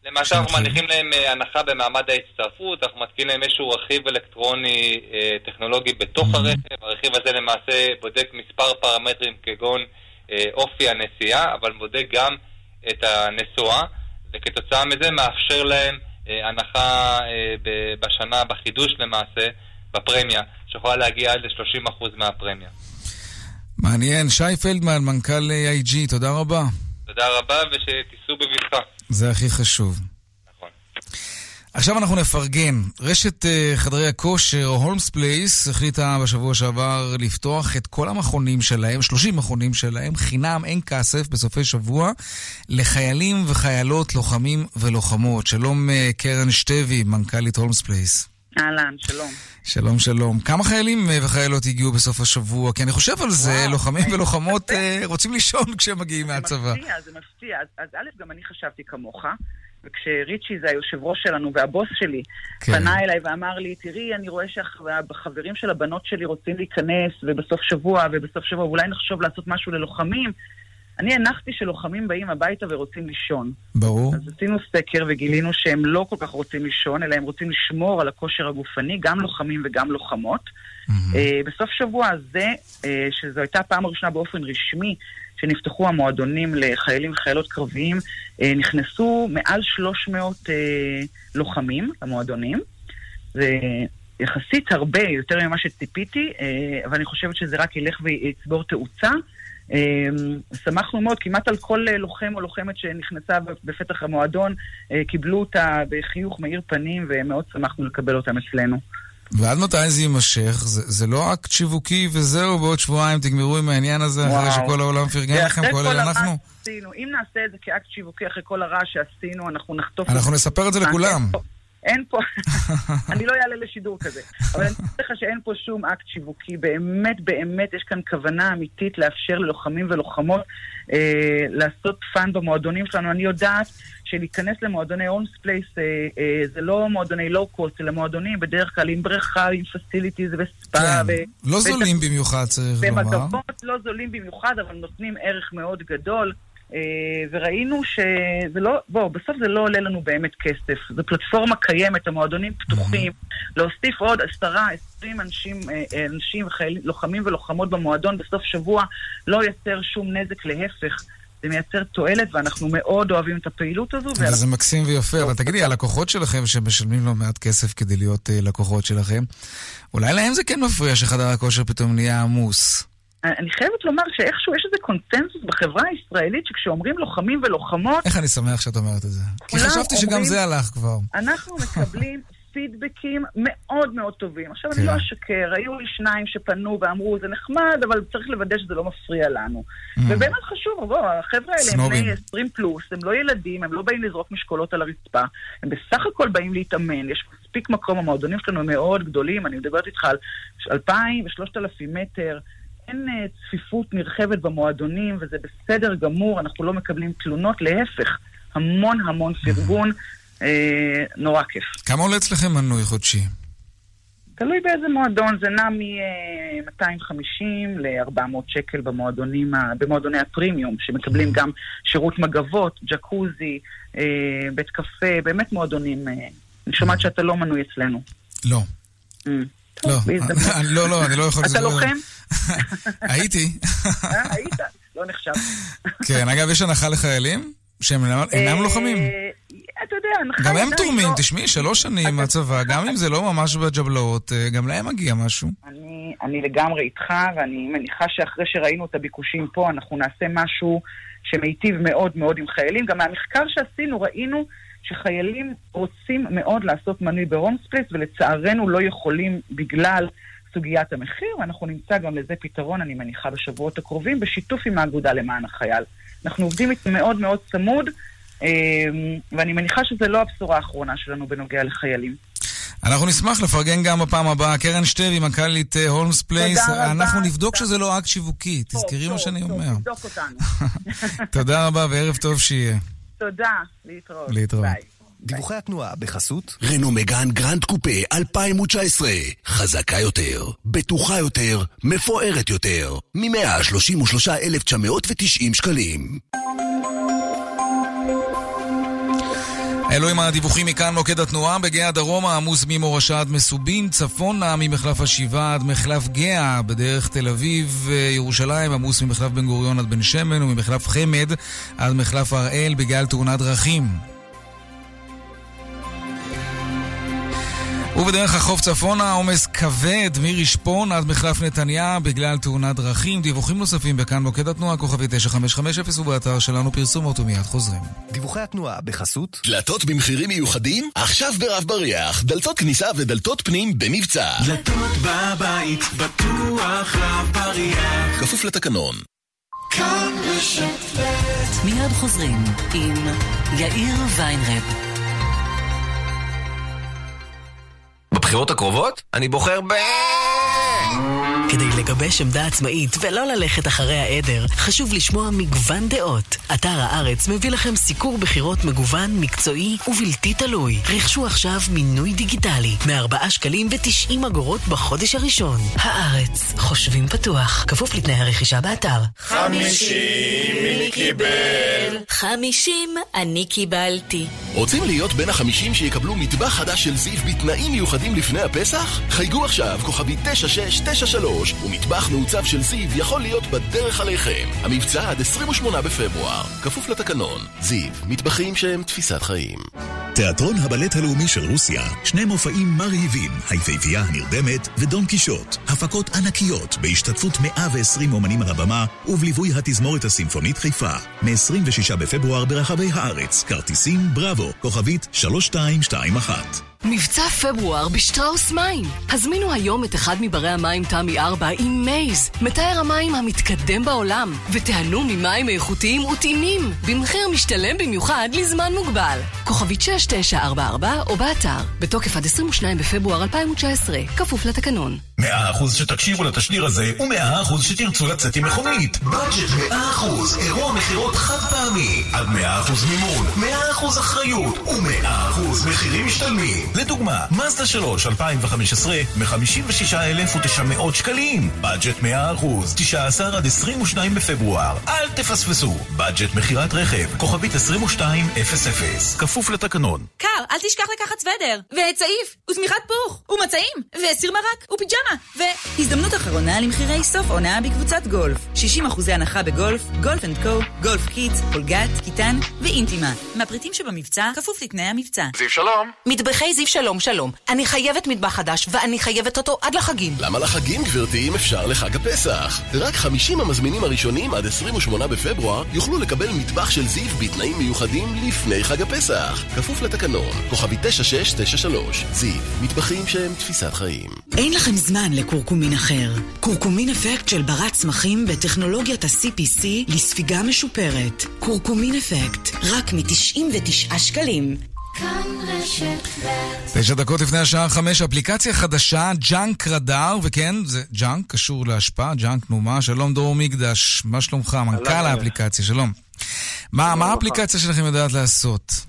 למעשה אנחנו מניחים להם אה, הנחה במעמד ההצטרפות, אנחנו מתקינים להם איזשהו רכיב אלקטרוני אה, טכנולוגי בתוך הרכב, הרכיב הזה למעשה בודק מספר פרמטרים כגון אה, אופי הנסיעה, אבל בודק גם את הנסועה, וכתוצאה מזה מאפשר להם הנחה בשנה, בחידוש למעשה, בפרמיה, שיכולה להגיע עד ל-30% מהפרמיה. מעניין. שי פלדמן, מנכ"ל AIG, תודה רבה. תודה רבה ושתיסעו בבטחה. זה הכי חשוב. נכון. עכשיו אנחנו נפרגן. רשת אה, חדרי הכושר, הולמס פלייס, החליטה בשבוע שעבר לפתוח את כל המכונים שלהם, 30 מכונים שלהם, חינם, אין כסף, בסופי שבוע, לחיילים וחיילות, לוחמים ולוחמות. שלום אה, קרן שטבי, מנכ"לית הולמס פלייס. אהלן, שלום. שלום, שלום. כמה חיילים אה, וחיילות הגיעו בסוף השבוע? כי אני חושב על זה, וואו, לוחמים זה ולוחמות אה, רוצים לישון כשהם מגיעים מהצבא. זה מפתיע, זה מפתיע. אז, אז א', גם אני חשבתי כמוך, וכשריצ'י זה היושב ראש שלנו והבוס שלי, כן. פנה אליי ואמר לי, תראי, אני רואה שהחברים של הבנות שלי רוצים להיכנס, ובסוף שבוע, ובסוף שבוע, אולי נחשוב לעשות משהו ללוחמים. אני הנחתי שלוחמים באים הביתה ורוצים לישון. ברור. אז עשינו סקר וגילינו שהם לא כל כך רוצים לישון, אלא הם רוצים לשמור על הכושר הגופני, גם לוחמים וגם לוחמות. אה, בסוף שבוע הזה, אה, שזו הייתה הפעם הראשונה באופן רשמי שנפתחו המועדונים לחיילים וחיילות קרביים, אה, נכנסו מעל 300 אה, לוחמים למועדונים. זה יחסית הרבה, יותר ממה שציפיתי, אבל אני חושבת שזה רק ילך ויצבור תאוצה. אה, שמחנו מאוד, כמעט על כל אה, לוחם או לוחמת שנכנסה בפתח המועדון, אה, קיבלו אותה בחיוך מאיר פנים, ומאוד שמחנו לקבל אותם אצלנו. ועד מתי זה יימשך? זה, זה לא אקט שיווקי וזהו, בעוד שבועיים תגמרו עם העניין הזה אחרי וואו. שכל העולם פרגן לכם, כולל אנחנו? שעשינו, אם נעשה את זה כאקט שיווקי אחרי כל הרעש שעשינו, אנחנו נחטוף... אנחנו נספר את זה לכולם. אין פה, אני לא אעלה לשידור כזה, אבל אני אומר לך שאין פה שום אקט שיווקי, באמת באמת יש כאן כוונה אמיתית לאפשר ללוחמים ולוחמות אה, לעשות fun במועדונים שלנו. אני יודעת שלהיכנס למועדוני הולמס פלייס אה, אה, זה לא מועדוני low cost, אלא מועדונים בדרך כלל עם בריכה, עם facilities וספא. כן, ו- לא ו- זולים במיוחד, צריך לומר. במגבות לא זולים במיוחד, אבל נותנים ערך מאוד גדול. אה, וראינו שזה לא, בוא, בסוף זה לא עולה לנו באמת כסף. זו פלטפורמה קיימת, המועדונים פתוחים. להוסיף עוד עשרה, עשרים אנשים, אה, אה, אנשים וחיילים, לוחמים ולוחמות במועדון בסוף שבוע לא ייצר שום נזק, להפך. זה מייצר תועלת, ואנחנו מאוד אוהבים את הפעילות הזו. וזה מקסים ויפה, אבל תגידי, הלקוחות שלכם שמשלמים לא מעט כסף כדי להיות לקוחות שלכם, אולי להם זה כן מפריע שחדר הכושר פתאום נהיה עמוס. אני חייבת לומר שאיכשהו יש איזה קונצנזוס בחברה הישראלית שכשאומרים לוחמים ולוחמות, איך אני שמח שאת אומרת את זה. כי חשבתי שגם אומרים- זה הלך כבר. אנחנו מקבלים פידבקים מאוד מאוד טובים. עכשיו, כן. אני לא אשקר, היו לי שניים שפנו ואמרו, זה נחמד, אבל צריך לוודא שזה לא מפריע לנו. ובאמת חשוב, בוא, החבר'ה האלה הם. בני 20 פלוס, הם לא ילדים, הם לא באים לזרוק משקולות על הרצפה, הם בסך הכל באים להתאמן, יש מספיק מקום, המועדונים שלנו מאוד גדולים, אני מדברת איתך על 2,000 ו-3,000 מטר. אין אה, צפיפות נרחבת במועדונים, וזה בסדר גמור, אנחנו לא מקבלים תלונות, להפך, המון המון פרגון, אה, נורא כיף. כמה עולה אצלכם מנוי חודשי? תלוי באיזה מועדון, זה נע מ-250 ל-400 שקל במועדונים, במועדוני הפרימיום, שמקבלים גם שירות מגבות, ג'קוזי, אה, בית קפה, באמת מועדונים. אה, אני שומעת שאתה לא מנוי אצלנו. לא. לא, בהזדמנות. אני- לא, לא, אני לא יכול... אתה לספר- לוחם? הייתי. אה, היית? לא נחשב. כן, אגב, יש הנחה לחיילים שהם אינם- אה, לוחמים. אתה יודע, הנחה גם הם תורמים, לא- תשמעי, שלוש שנים מהצבא, גם אם זה לא ממש בג'בלאות, אה, גם להם מגיע משהו. אני לגמרי איתך, ואני מניחה שאחרי שראינו את הביקושים פה, אנחנו נעשה משהו שמיטיב מאוד מאוד עם חיילים. גם מהמחקר שעשינו, ראינו שחיילים רוצים מאוד לעשות מנוי בהולמס פלייס, ולצערנו לא יכולים בגלל סוגיית המחיר, ואנחנו נמצא גם לזה פתרון, אני מניחה, בשבועות הקרובים, בשיתוף עם האגודה למען החייל. אנחנו עובדים מאוד מאוד צמוד, אה, ואני מניחה שזו לא הבשורה האחרונה שלנו בנוגע לחיילים. אנחנו נשמח לפרגן גם בפעם הבאה. קרן שטבי, מנכ"לית אה, הולמס פלייס. אנחנו נבדוק שזה לא אקט שיווקי, תזכרי מה שאני אומר. תודה רבה וערב טוב שיהיה. תודה, להתראות. להתראות. ביי. דיווחי התנועה בחסות רנו מגאן גרנד קופה 2019 חזקה יותר, בטוחה יותר, מפוארת יותר מ-133,990 שקלים אלו עם הדיווחים מכאן מוקד התנועה בגהה הדרום העמוס ממורשה עד מסובים, צפונה ממחלף השבעה עד מחלף גהה בדרך תל אביב, אה, ירושלים עמוס ממחלף בן גוריון עד בן שמן וממחלף חמד עד מחלף הראל בגלל תאונת דרכים. ובדרך החוף צפונה עומס כבד מרשפון עד מחלף נתניה בגלל תאונת דרכים. דיווחים נוספים בכאן מוקד התנועה כוכבי 9550 ובאתר שלנו פרסומות ומיד חוזרים. דיווחי התנועה בחסות דלתות במחירים מיוחדים? עכשיו ברב בריח, דלתות כניסה ודלתות פנים במבצע. דלתות בבית, בטוח רב בריח. כפוף לתקנון. כאן רשת ב' מיד חוזרים עם יאיר ויינרב. בבחירות הקרובות? אני בוחר ב... כדי לגבש עמדה עצמאית ולא ללכת אחרי העדר, חשוב לשמוע מגוון דעות. אתר הארץ מביא לכם סיקור בחירות מגוון, מקצועי ובלתי תלוי. רכשו עכשיו מינוי דיגיטלי, מ-4 שקלים ו-90 אגורות בחודש הראשון. הארץ, חושבים פתוח, כפוף לתנאי הרכישה באתר. חמישים מי קיבל? חמישים אני קיבלתי. רוצים להיות בין החמישים שיקבלו מטבח חדש של זיו בתנאים מיוחדים לפני הפסח? חייגו עכשיו, כוכבי 9693, ומטבח מעוצב של זיו יכול להיות בדרך עליכם. המבצע עד 28 בפברואר, כפוף לתקנון. זיו, מטבחים שהם תפיסת חיים. תיאטרון הבלט הלאומי של רוסיה, שני מופעים מרהיבים, היפהפייה הנרדמת ודון קישוט. הפקות ענקיות בהשתתפות 120 אומנים על הבמה ובליווי התזמורת הסימפונית חיפה. מ-26 בפברואר ברחבי הארץ, כרטיסים בראבו, כוכבית 3221. מבצע פברואר בשטראוס מים. הזמינו היום את אחד מברי המים תמי 4 עם מייז, מתאר המים המתקדם בעולם, ותיהנו ממים איכותיים וטעימים, במחיר משתלם במיוחד לזמן מוגבל. כוכבית 6944 או באתר, בתוקף עד 22 בפברואר 2019, כפוף לתקנון. מאה אחוז שתקשיבו לתשדיר הזה, ומאה אחוז שתרצו לצאת עם מכונית. בדג'ט מאה אחוז, אירוע מכירות חד פעמי. עד מאה אחוז מימון, מאה אחוז אחריות, ומאה אחוז מחירים משתלמים. לדוגמה, מזדה 3 2015, מ-56,900 שקלים. בדג'ט 100%, 19 עד 22 בפברואר. אל תפספסו. בדג'ט מכירת רכב, כוכבית 2200, כפוף לתקנון. קר, אל תשכח לקחת סוודר, וצעיף, ושמיכת פוך, ומצעים, וסיר מרק, ופיג'מה, ו... הזדמנות אחרונה למחירי סוף עונה בקבוצת גולף. 60% הנחה בגולף, גולף אנד קו, גולף קידס, פולגת, קיטן ואינטימה. מהפריטים שבמבצע, כפוף לתנאי המבצע. זיו שלום. מטבחי זיו שלום שלום. אני חייבת מטבח חדש, ואני חייבת אותו עד לחגים. למה לחגים, גברתי, אם אפשר לחג הפסח? רק 50 המזמינים הראשונים עד 28 בפברואר יוכלו לקבל מטבח של זיו בתנאים מיוחדים לפני חג הפסח. כפוף לתקנון, כוכבי 9693. זיו, מטבחים שהם תפיסת חיים. אין לכם זמן לקורקומין אחר. קורקומין אפקט של ברת צמחים בטכנולוגיית ה-CPC לספיגה משופרת. קורקומין אפקט, רק מ-99 שקלים. כאן רשת ב' תשע דקות לפני השעה חמש, אפליקציה חדשה, Junk Radar, וכן, זה junk, קשור לאשפה, junk תנומה. שלום דרור מקדש, מה שלומך? מנכ"ל האפליקציה, שלום. מה מה האפליקציה שלכם יודעת לעשות?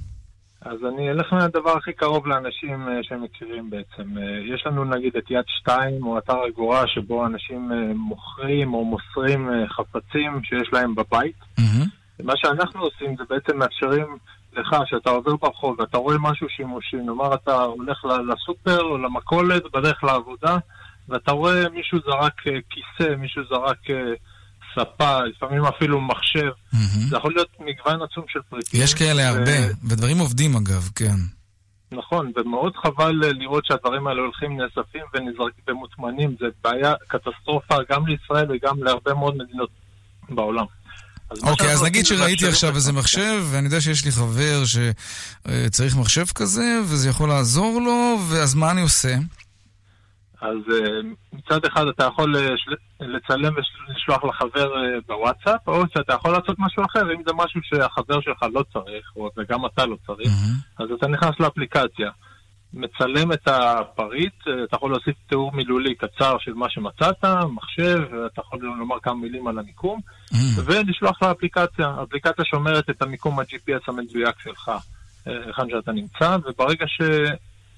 אז אני אלך מהדבר הכי קרוב לאנשים אה, שהם מכירים בעצם. אה, יש לנו נגיד את יד שתיים או אתר אגורה שבו אנשים אה, מוכרים או מוסרים חפצים שיש להם בבית. מה שאנחנו עושים זה בעצם מאפשרים לך שאתה עובר ברחוב ואתה רואה משהו שימושי, נאמר אתה הולך לסופר או למכולת בדרך לעבודה ואתה רואה מישהו זרק כיסא, מישהו זרק ספה, לפעמים אפילו מחשב. זה יכול להיות מגוון עצום של פריטים. יש כאלה ו- הרבה, ודברים עובדים אגב, כן. נכון, ומאוד חבל אה, לראות שהדברים האלה הולכים נאספים ונזרקים ומוטמנים. זה בעיה, קטסטרופה גם לישראל וגם להרבה מאוד מדינות בעולם. אז אוקיי, אז שאנחנו נגיד שראיתי עכשיו איזה מחשב, ואני יודע שיש לי חבר שצריך מחשב כזה, וזה יכול לעזור לו, ואז מה אני עושה? אז אה, מצד אחד אתה יכול אה, לצלם ולשלוח לחבר אה, בוואטסאפ, או שאתה יכול לעשות משהו אחר, אם זה משהו שהחבר שלך לא צריך, או וגם אתה לא צריך, אז אתה נכנס לאפליקציה, מצלם את הפריט, אתה יכול להוסיף תיאור מילולי קצר של מה שמצאת, מחשב, אתה יכול לומר כמה מילים על המיקום, ולשלוח לאפליקציה. האפליקציה שומרת את המיקום ה-GPS המדויק שלך, היכן שאתה נמצא, וברגע ש...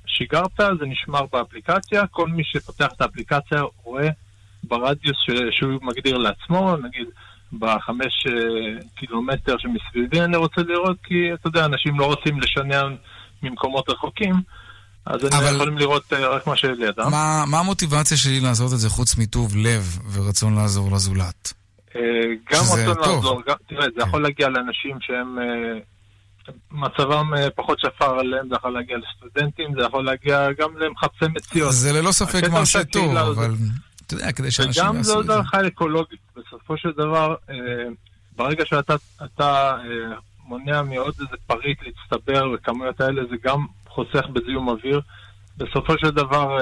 שיגרת, זה נשמר באפליקציה, כל מי שפותח את האפליקציה רואה ברדיוס ש- שהוא מגדיר לעצמו, נגיד בחמש אה, קילומטר שמסביבי אני רוצה לראות, כי אתה יודע, אנשים לא רוצים לשנע ממקומות רחוקים, אז הם אבל- יכולים לראות אה, רק מה שלידם. מה מה המוטיבציה שלי לעשות את זה חוץ מטוב לב ורצון לעזור לזולת? אה, גם רצון. לעזור, גם, תראה, זה יכול להגיע לאנשים שהם, מצבם אה, פחות שפר עליהם, זה יכול להגיע לסטודנטים, זה יכול להגיע גם למחפשי מציאות. זה ללא ספק מעשה טוב, אבל אתה יודע, כדי שאנשים וגם זה יעשו את זה. הערכה אקולוגית. בסופו של דבר, אה, ברגע שאתה אתה, אה, מונע מעוד איזה פריט להצטבר בכמויות האלה, זה גם חוסך בזיהום אוויר. בסופו של דבר,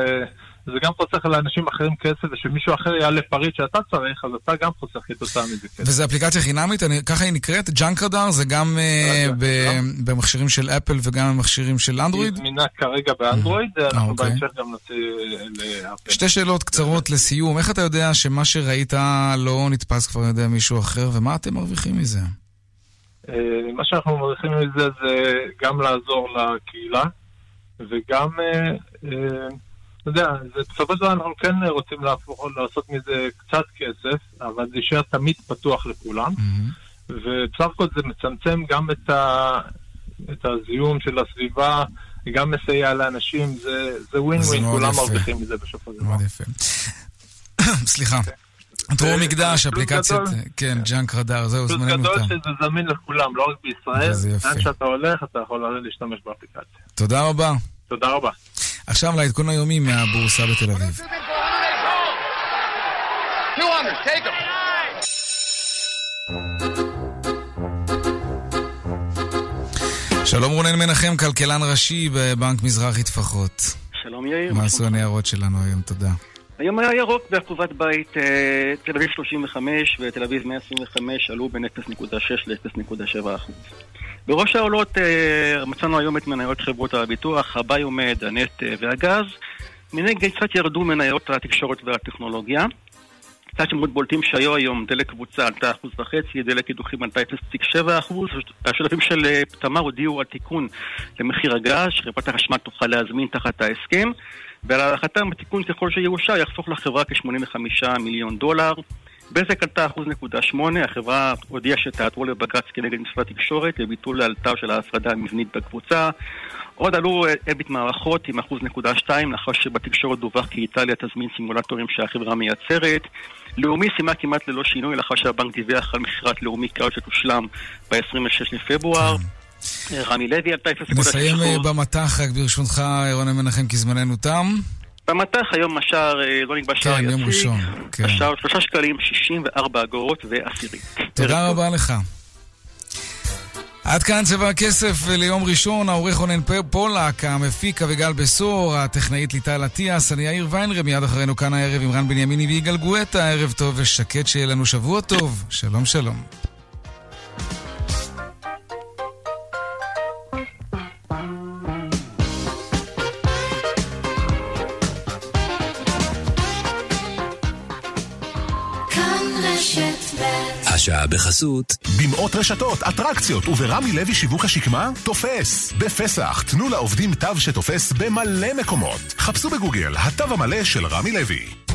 אה, זה גם חוסך לאנשים אחרים כסף, ושמישהו אחר יעלה פריט שאתה צריך, אז אתה גם חוסך כתוצאה מזה כסף. וזה אפליקציה חינמית, אני, ככה היא נקראת, Junk Radar, זה גם אה, ב- במכשירים של אפל וגם במכשירים של אנדרואיד? היא זמינה כרגע באנדרואיד, אנחנו אוקיי. בהמשך גם נוציא אה, לאפל. שתי שאלות קצרות לסיום. איך אתה יודע שמה שראית לא נתפס כבר על ידי מישהו אחר, ומה אתם מרוויחים מזה? אה, מה שאנחנו מרוויחים מזה זה גם לעזור לקהילה, וגם, אה, אה, אתה יודע, זה- בסופו של דבר אנחנו כן רוצים להפוך, לעשות מזה קצת כסף, אבל זה יישאר תמיד פתוח לכולם, ובסך הכל זה מצמצם גם את, ה, את הזיהום של הסביבה, גם מסייע לאנשים, זה, זה ווין זה ווין, כולם. מרוויחים מזה בסופו של דבר. מאוד יפה. סליחה. דרור מקדש, פלוס אפליקציית, גדול. כן, ג'אנק רדאר, זהו, זמננו גדול תם. שזה זמין לכולם, לא רק בישראל, וזה יפה. לאן שאתה הולך אתה יכול להשתמש באפליקציה. תודה רבה. תודה רבה. עכשיו לעדכון היומי מהבורסה בתל אביב. 200, take him. שלום רונן מנחם, כלכלן ראשי בבנק מזרחי טפחות. שלום יאיר. מה עשו הניירות שלנו היום? תודה. היום היה ירוק באחוזת בית, אה, תל אביב 35 ותל אביב 125 עלו בין 0.6 ל-0.7 אחוז. בראש העולות אה, מצאנו היום את מניות חברות הביטוח, הביומד, הנט אה, והגז. מנגד קצת ירדו מניות התקשורת והטכנולוגיה. קצת שמות בולטים שהיו היום, דלק קבוצה עלתה אחוז וחצי, דלק קידוחים עלתה 0.7 אחוז, השותפים של אה, תמר הודיעו על תיקון למחיר הגז, שחברת החשמל תוכל להזמין תחת ההסכם, ועל הערכתם התיקון ככל שיאושר יחסוך לחברה כ-85 מיליון דולר. בזק עלתה אחוז נקודה שמונה, החברה הודיעה שעתרה לבג"ץ כנגד משרד התקשורת לביטול לאלתר של ההפרדה המבנית בקבוצה. עוד עלו אה, אלביט מערכות עם אחוז נקודה שתיים, לאחר שבתקשורת דווח כי איטליה תזמין סימולטורים שהחברה מייצרת. לאומי סיימה כמעט ללא שינוי לאחר שהבנק דיווח על מכירת לאומי קארד שתושלם ב-26 לפברואר. אה, רמי לוי עלתה 0.6%. נסיים אה, במטח, רק ברשותך, רונן מנחם, כי זמננו תם. במטח היום השער, אה, לא נקבע שער כן, יום יציג. ראשון, כן. השער 3 שקלים 64 אגורות ועשירית. תודה רבה לך. עד כאן צבע הכסף ליום ראשון, העורך רונן פולק, המפיק אביגל בשור, הטכנאית ליטל אטיאס, אני יאיר ויינרם, מיד אחרינו כאן הערב עם רן בנימיני ויגאל גואטה, ערב טוב ושקט, שיהיה לנו שבוע טוב. שלום שלום. השעה בחסות. במאות רשתות, אטרקציות וברמי לוי שיווק השקמה, תופס. בפסח, תנו לעובדים תו שתופס במלא מקומות. חפשו בגוגל, התו המלא של רמי לוי.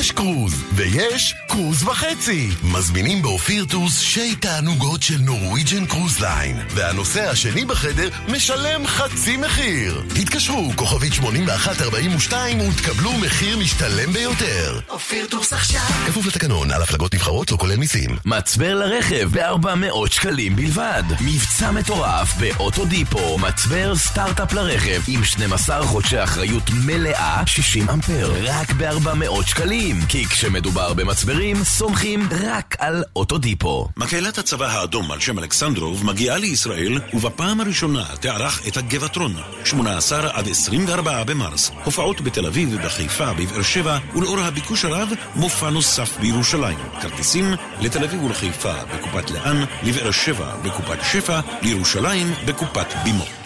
יש קרוז, ויש קרוז וחצי. מזמינים באופיר טורס שיט תענוגות של נורוויג'ן קרוז ליין, והנוסע השני בחדר משלם חצי מחיר. התקשרו, כוכבית 8142, ותקבלו מחיר משתלם ביותר. אופיר טוס עכשיו. כפוף לתקנון, על הפלגות נבחרות, לא כולל מיסים. מצבר לרכב ב-400 שקלים בלבד. מבצע מטורף באוטודיפו. מצבר סטארט-אפ לרכב עם 12 חודשי אחריות מלאה, 60 אמפר. רק ב-400 שקלים. כי כשמדובר במצברים, סומכים רק על אוטודיפו. מקהלת הצבא האדום על שם אלכסנדרוב מגיעה לישראל ובפעם הראשונה תערך את הגבעטרון 18 עד 24 במרס. הופעות בתל אביב ובחיפה בבאר שבע ולאור הביקוש הרב מופע נוסף בירושלים. כרטיסים לתל אביב ולחיפה בקופת לאן לבאר שבע בקופת שפע לירושלים בקופת בימות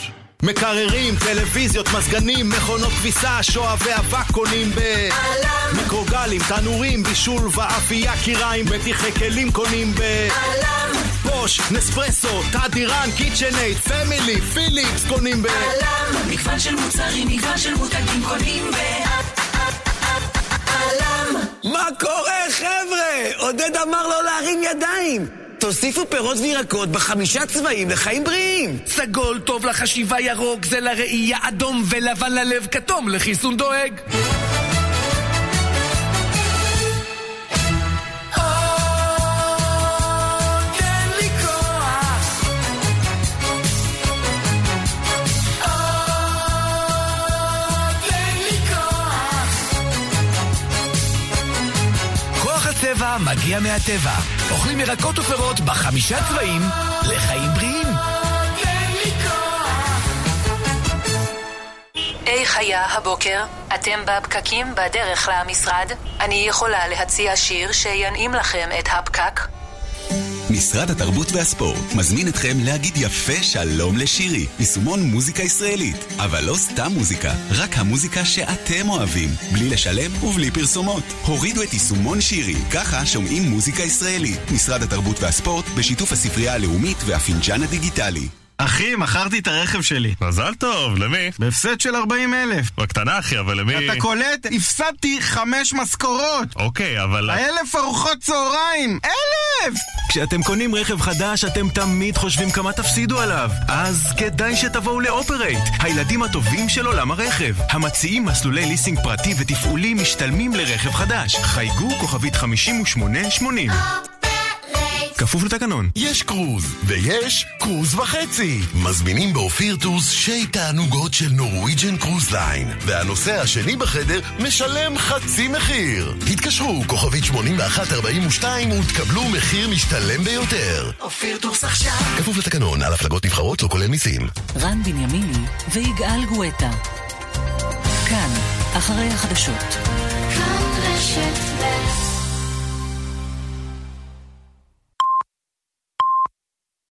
מקררים, טלוויזיות, מזגנים, מכונות כביסה, שואבי אבק קונים ב... א.ל.מ! מיקרוגלים, תנורים, בישול ואפייה כיריים, מדיחי כלים קונים ב... א.ל.מ! בוש, נספרסו, תדיראן, קיצ'נאייד, פמילי, פיליפס קונים ב... א.ל.מ. מגוון של מוצרים, מגוון של מותגים קונים ב... עלם. מה קורה, חבר'ה? עודד אמר לא להרים ידיים. תוסיפו פירות וירקות בחמישה צבעים לחיים בריאים. סגול טוב לחשיבה ירוק, זה לראייה אדום ולבן ללב כתום לחיסון דואג. מגיע מהטבע. אוכלים ירקות ופירות בחמישה צבעים לחיים בריאים. איך היה הבוקר? אתם בפקקים בדרך למשרד? אני יכולה להציע שיר שינעים לכם את הפקק? משרד התרבות והספורט מזמין אתכם להגיד יפה שלום לשירי, יישומון מוזיקה ישראלית. אבל לא סתם מוזיקה, רק המוזיקה שאתם אוהבים, בלי לשלם ובלי פרסומות. הורידו את יישומון שירי, ככה שומעים מוזיקה ישראלית. משרד התרבות והספורט בשיתוף הספרייה הלאומית והפינג'אן הדיגיטלי. אחי, מכרתי את הרכב שלי. מזל טוב, למי? בהפסד של 40 אלף. בקטנה, אחי, אבל למי... אתה קולט? הפסדתי חמש משכורות! אוקיי, אבל... אלף ארוחות צהריים! אלף! כשאתם קונים רכב חדש, אתם תמיד חושבים כמה תפסידו עליו. אז כדאי שתבואו לאופרייט, הילדים הטובים של עולם הרכב. המציעים מסלולי ליסינג פרטי ותפעולי משתלמים לרכב חדש. חייגו כוכבית 5880. כפוף לתקנון. יש קרוז, ויש קרוז וחצי. מזמינים באופיר טוס שי תענוגות של נורוויג'ן קרוז ליין, והנוסע השני בחדר משלם חצי מחיר. התקשרו, כוכבית 8142 ותקבלו מחיר משתלם ביותר. אופיר טוס עכשיו. כפוף לתקנון, על הפלגות נבחרות לא כולל מיסים. רן בנימיני ויגאל גואטה. כאן, אחרי החדשות. כאן רשת ב'